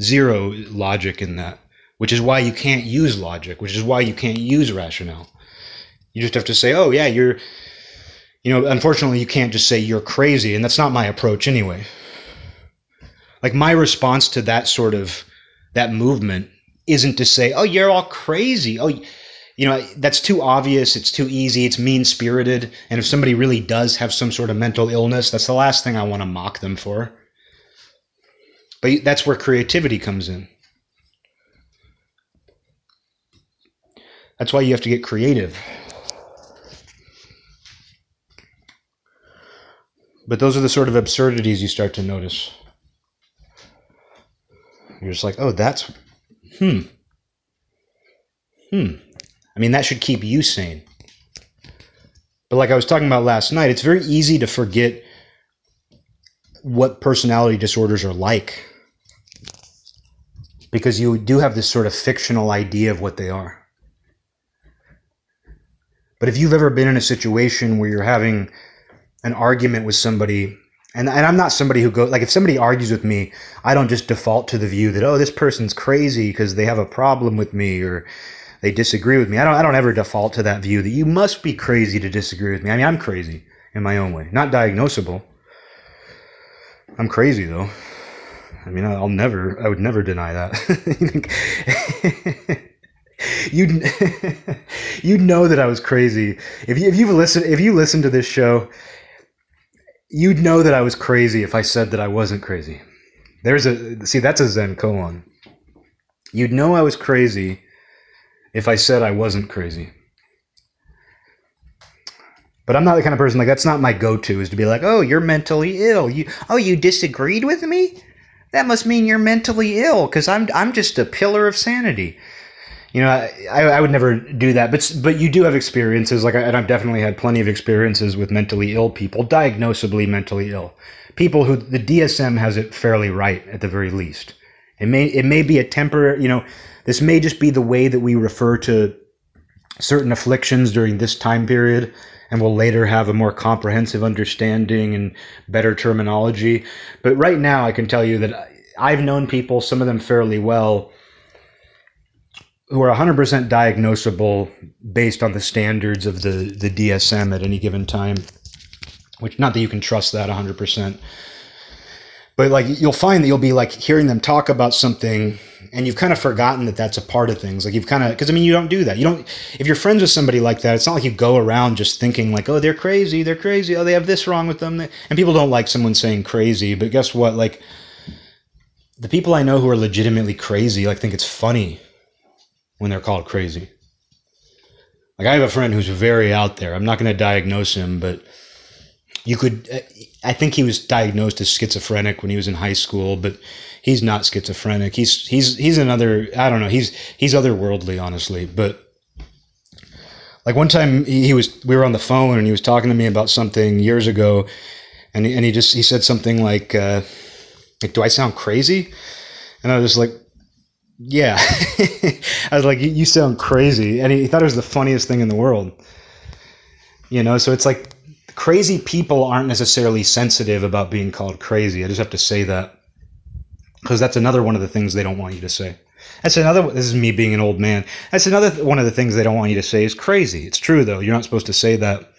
Zero logic in that, which is why you can't use logic, which is why you can't use rationale. You just have to say, "Oh yeah, you're you know, unfortunately you can't just say you're crazy, and that's not my approach anyway." Like my response to that sort of that movement isn't to say, "Oh, you're all crazy." Oh, you know that's too obvious. It's too easy. It's mean spirited and if somebody really does have some sort of mental illness that's the last thing i want to mock them for. But that's where creativity comes in. That's why you have to get creative. But those are the sort of absurdities you start to notice you're just like oh that's hmm hmm I mean, that should keep you sane. But like I was talking about last night, it's very easy to forget what personality disorders are like because you do have this sort of fictional idea of what they are. But if you've ever been in a situation where you're having an argument with somebody, and, and I'm not somebody who goes, like, if somebody argues with me, I don't just default to the view that, oh, this person's crazy because they have a problem with me or they disagree with me. I don't I don't ever default to that view that you must be crazy to disagree with me. I mean, I'm crazy in my own way, not diagnosable. I'm crazy though. I mean, I'll never I would never deny that. you'd you'd know that I was crazy if you if you've listened if you listen to this show. You'd know that I was crazy if I said that I wasn't crazy. There's a see that's a Zen koan. You'd know I was crazy if I said I wasn't crazy. But I'm not the kind of person like that's not my go-to is to be like, "Oh, you're mentally ill. You oh, you disagreed with me? That must mean you're mentally ill cuz I'm I'm just a pillar of sanity." You know, I, I would never do that, but but you do have experiences like, and I've definitely had plenty of experiences with mentally ill people, diagnosably mentally ill, people who the DSM has it fairly right at the very least. It may it may be a temporary, you know, this may just be the way that we refer to certain afflictions during this time period and we'll later have a more comprehensive understanding and better terminology. But right now, I can tell you that I've known people, some of them fairly well, who are 100% diagnosable based on the standards of the, the DSM at any given time, which not that you can trust that 100%. But like you'll find that you'll be like hearing them talk about something and you've kind of forgotten that that's a part of things. Like you've kind of, because I mean, you don't do that. You don't, if you're friends with somebody like that, it's not like you go around just thinking like, oh, they're crazy, they're crazy, oh, they have this wrong with them. And people don't like someone saying crazy, but guess what? Like the people I know who are legitimately crazy, like think it's funny when they're called crazy. Like I have a friend who's very out there. I'm not going to diagnose him, but you could, I think he was diagnosed as schizophrenic when he was in high school, but he's not schizophrenic. He's he's he's another I don't know. He's he's otherworldly, honestly. But like one time he, was we were on the phone and he was talking to me about something years ago, and he, and he just he said something like, uh, like "Do I sound crazy?" And I was just like, "Yeah." I was like, "You sound crazy," and he, thought it was the funniest thing in the world. You know, so it's like crazy people aren't necessarily sensitive about being called crazy. I just have to say that because that's another one of the things they don't want you to say. That's another. This is me being an old man. That's another one of the things they don't want you to say is crazy. It's true though. You're not supposed to say that.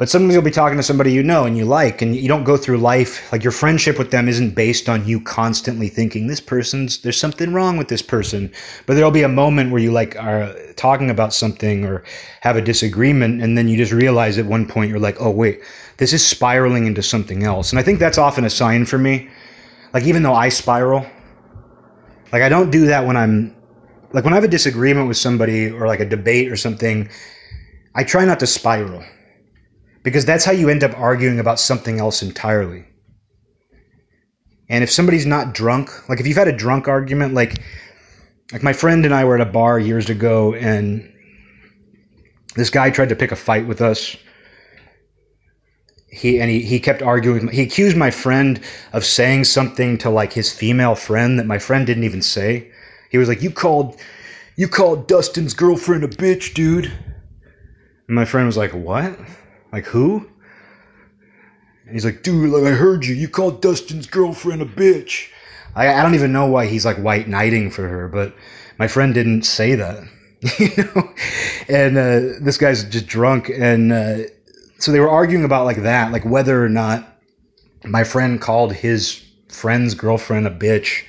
But sometimes you'll be talking to somebody you know and you like, and you don't go through life like your friendship with them isn't based on you constantly thinking this person's there's something wrong with this person. But there'll be a moment where you like are talking about something or have a disagreement, and then you just realize at one point you're like, oh wait, this is spiraling into something else. And I think that's often a sign for me like even though I spiral, like I don't do that when I'm like when I have a disagreement with somebody or like a debate or something, I try not to spiral. Because that's how you end up arguing about something else entirely. And if somebody's not drunk, like if you've had a drunk argument, like like my friend and I were at a bar years ago and this guy tried to pick a fight with us. He and he, he kept arguing he accused my friend of saying something to like his female friend that my friend didn't even say. He was like you called you called dustin's girlfriend a bitch dude. And my friend was like what like who? He's like dude like i heard you. You called dustin's girlfriend a bitch. I, I don't even know why he's like white knighting for her but my friend didn't say that. You know? And uh, this guy's just drunk and uh, so they were arguing about like that, like whether or not my friend called his friend's girlfriend a bitch.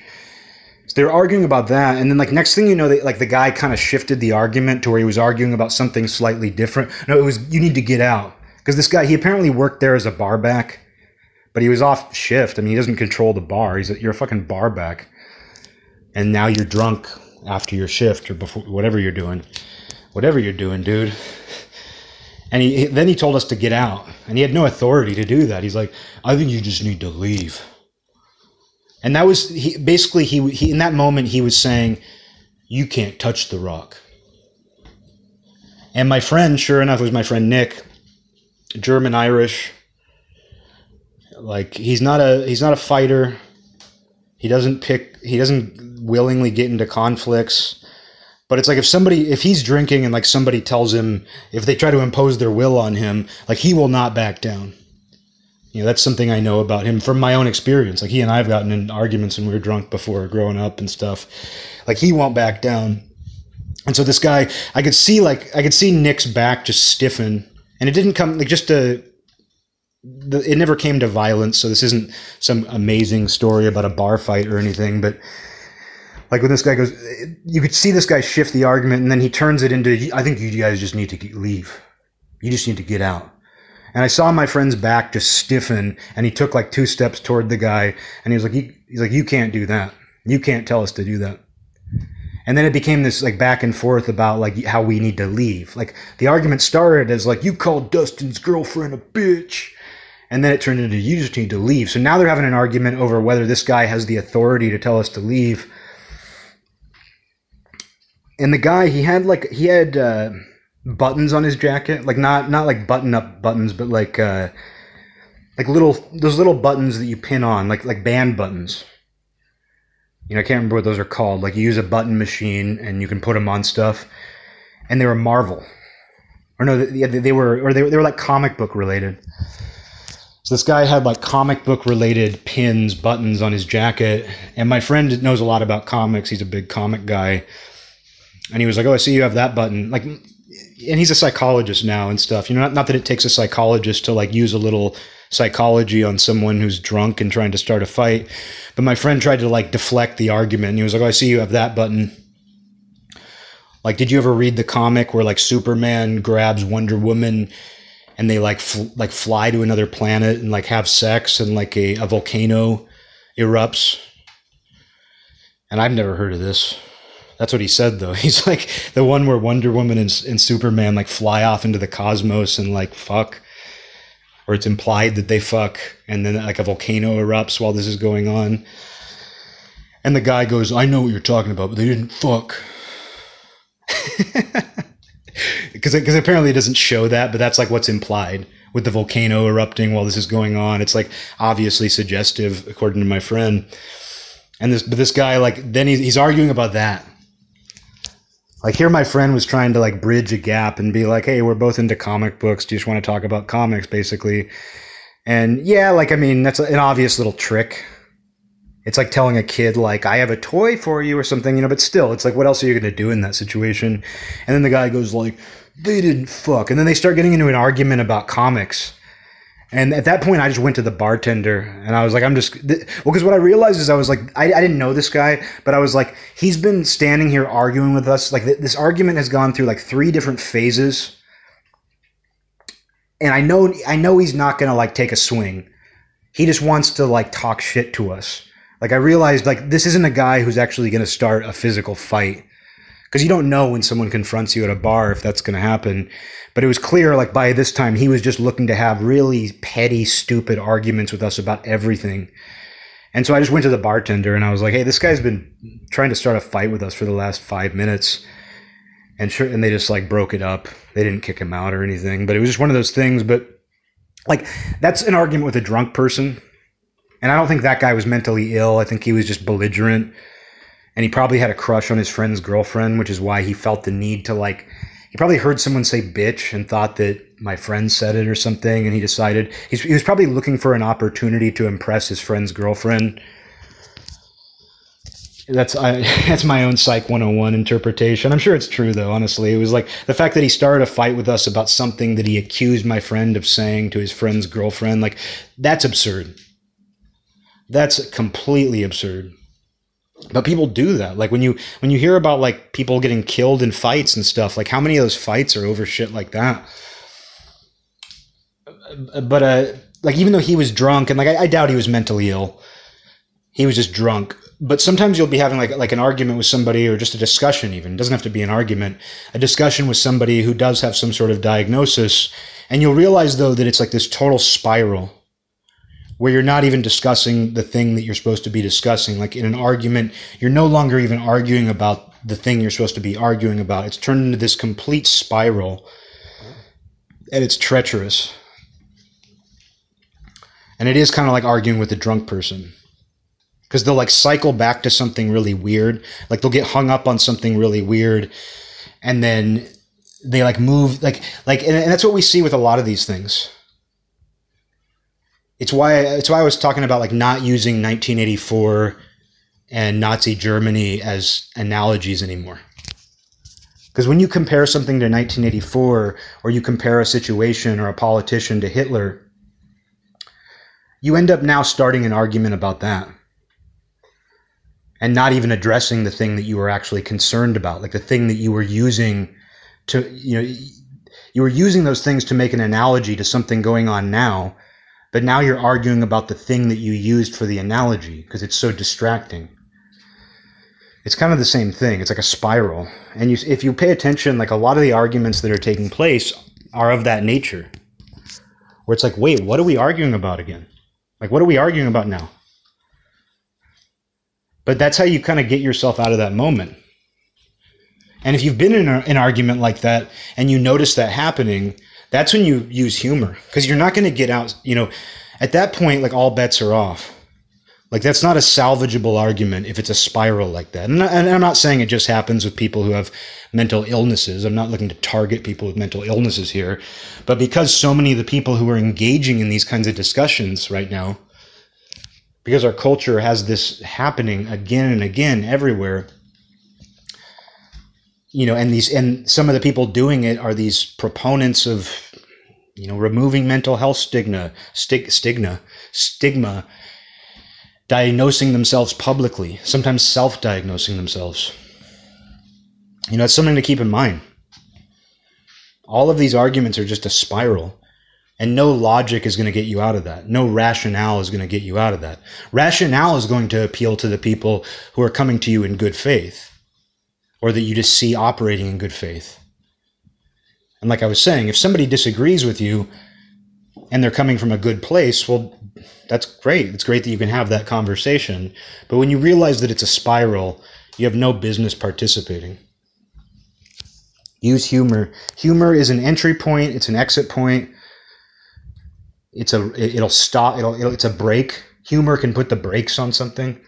So they were arguing about that, and then like next thing you know, they, like the guy kind of shifted the argument to where he was arguing about something slightly different. No, it was you need to get out because this guy he apparently worked there as a barback, but he was off shift. I mean, he doesn't control the bar. He's a, you're a fucking barback, and now you're drunk after your shift or before whatever you're doing, whatever you're doing, dude. And he, then he told us to get out, and he had no authority to do that. He's like, "I think you just need to leave." And that was he, basically he, he in that moment he was saying, "You can't touch the rock." And my friend, sure enough, was my friend Nick, German Irish. Like he's not a he's not a fighter. He doesn't pick. He doesn't willingly get into conflicts. But it's like if somebody, if he's drinking and like somebody tells him, if they try to impose their will on him, like he will not back down. You know, that's something I know about him from my own experience. Like he and I have gotten in arguments when we were drunk before growing up and stuff. Like he won't back down. And so this guy, I could see like, I could see Nick's back just stiffen and it didn't come like just a, the, it never came to violence. So this isn't some amazing story about a bar fight or anything, but like when this guy goes, you could see this guy shift the argument, and then he turns it into, I think you guys just need to leave. You just need to get out. And I saw my friend's back just stiffen, and he took like two steps toward the guy, and he was like, he's like, you can't do that. You can't tell us to do that. And then it became this like back and forth about like how we need to leave. Like the argument started as like you called Dustin's girlfriend a bitch. And then it turned into you just need to leave. So now they're having an argument over whether this guy has the authority to tell us to leave. And the guy, he had like he had uh, buttons on his jacket, like not not like button up buttons, but like uh, like little those little buttons that you pin on, like like band buttons. You know, I can't remember what those are called. Like you use a button machine and you can put them on stuff, and they were Marvel, or no, they, they were or they they were like comic book related. So this guy had like comic book related pins, buttons on his jacket, and my friend knows a lot about comics. He's a big comic guy, and he was like, "Oh, I see you have that button." Like, and he's a psychologist now and stuff. You know, not, not that it takes a psychologist to like use a little psychology on someone who's drunk and trying to start a fight. But my friend tried to like deflect the argument. He was like, oh, I see you have that button. Like, did you ever read the comic where like Superman grabs Wonder Woman and they like fl- like fly to another planet and like have sex and like a, a volcano erupts? And I've never heard of this. That's what he said though. He's like the one where Wonder Woman and, and Superman like fly off into the cosmos and like fuck or it's implied that they fuck and then like a volcano erupts while this is going on. And the guy goes, I know what you're talking about, but they didn't fuck. Because apparently it doesn't show that, but that's like what's implied with the volcano erupting while this is going on. It's like obviously suggestive, according to my friend. And this, but this guy, like, then he's, he's arguing about that like here my friend was trying to like bridge a gap and be like hey we're both into comic books. Do you just want to talk about comics basically? And yeah like i mean that's an obvious little trick. It's like telling a kid like i have a toy for you or something you know but still it's like what else are you going to do in that situation? And then the guy goes like they didn't fuck. And then they start getting into an argument about comics and at that point, I just went to the bartender and I was like, I'm just, well, because what I realized is I was like, I, I, didn't know this guy, but I was like, he's been standing here arguing with us. Like, th- this argument has gone through like three different phases. And I know, I know he's not going to like take a swing. He just wants to like talk shit to us. Like, I realized like this isn't a guy who's actually going to start a physical fight because you don't know when someone confronts you at a bar if that's going to happen. But it was clear, like by this time, he was just looking to have really petty, stupid arguments with us about everything. And so I just went to the bartender and I was like, "Hey, this guy's been trying to start a fight with us for the last five minutes." And sure, and they just like broke it up. They didn't kick him out or anything, but it was just one of those things. But like, that's an argument with a drunk person, and I don't think that guy was mentally ill. I think he was just belligerent, and he probably had a crush on his friend's girlfriend, which is why he felt the need to like he probably heard someone say bitch and thought that my friend said it or something and he decided he was probably looking for an opportunity to impress his friend's girlfriend. That's I, that's my own psych 101 interpretation. I'm sure it's true though honestly. It was like the fact that he started a fight with us about something that he accused my friend of saying to his friend's girlfriend like that's absurd. That's completely absurd but people do that. Like when you when you hear about like people getting killed in fights and stuff like how many of those fights are over shit like that? But uh like even though he was drunk and like I, I doubt he was mentally ill. He was just drunk. But sometimes you'll be having like like an argument with somebody or just a discussion even. It doesn't have to be an argument. A discussion with somebody who does have some sort of diagnosis and you'll realize though that it's like this total spiral where you're not even discussing the thing that you're supposed to be discussing. Like in an argument, you're no longer even arguing about the thing you're supposed to be arguing about. It's turned into this complete spiral, and it's treacherous. And it is kind of like arguing with a drunk person. Because they'll like cycle back to something really weird. Like they'll get hung up on something really weird. And then they like move like like and, and that's what we see with a lot of these things it's why it's why I was talking about like not using 1984 and Nazi Germany as analogies anymore. Because when you compare something to 1984 or you compare a situation or a politician to Hitler, you end up now starting an argument about that and not even addressing the thing that you were actually concerned about, like the thing that you were using to, you know, you were using those things to make an analogy to something going on now but now you're arguing about the thing that you used for the analogy because it's so distracting. it's kind of the same thing. It's like a spiral. And you, if you pay attention, like a lot of the arguments that are taking place are of that nature. Where it's like, wait, what are we arguing about again? Like, what are we arguing about now? But that's how you kind of get yourself out of that moment. And if you've been in a, an argument like that and you notice that happening, that's when you use humor because you're not going to get out, you know, at that point, like all bets are off. Like that's not a salvageable argument if it's a spiral like that. And, and, I'm not saying it just happens with people who have mental illnesses. I'm not looking to target people with mental illnesses here. But because so many of the people who are engaging in these kinds of discussions right now, because our culture has this happening again and again everywhere, you know, and these and some of the people doing it are these proponents of, you know, removing mental health stigma, stig, stigma, stigma diagnosing themselves publicly, sometimes self diagnosing themselves. You know, it's something to keep in mind. All of these arguments are just a spiral, and no logic is going to get you out of that. No rationale is going to get you out of that. Rationale is going to appeal to the people who are coming to you in good faith, or that you just see operating in good faith. And like I was saying, if somebody disagrees with you and they're coming from a good place, well, that's great. It's great that you can have that conversation. But when you realize that it's a spiral, you have no business participating. Use humor. Humor is an entry point, it's an exit point. It's a it'll stop it'll, it'll it's a break. Humor can put the brakes on something.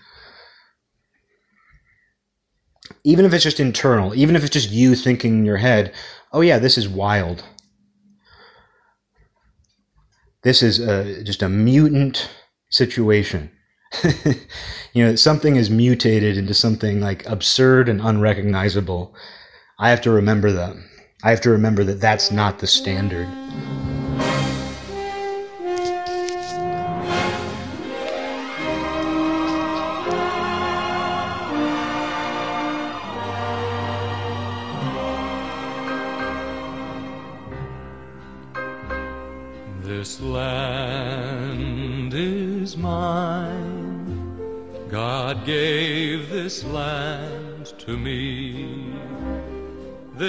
Even if it's just internal, even if it's just you thinking in your head, "Oh yeah, this is wild." This is a, just a mutant situation. you know, something is mutated into something like absurd and unrecognizable. I have to remember that. I have to remember that that's not the standard.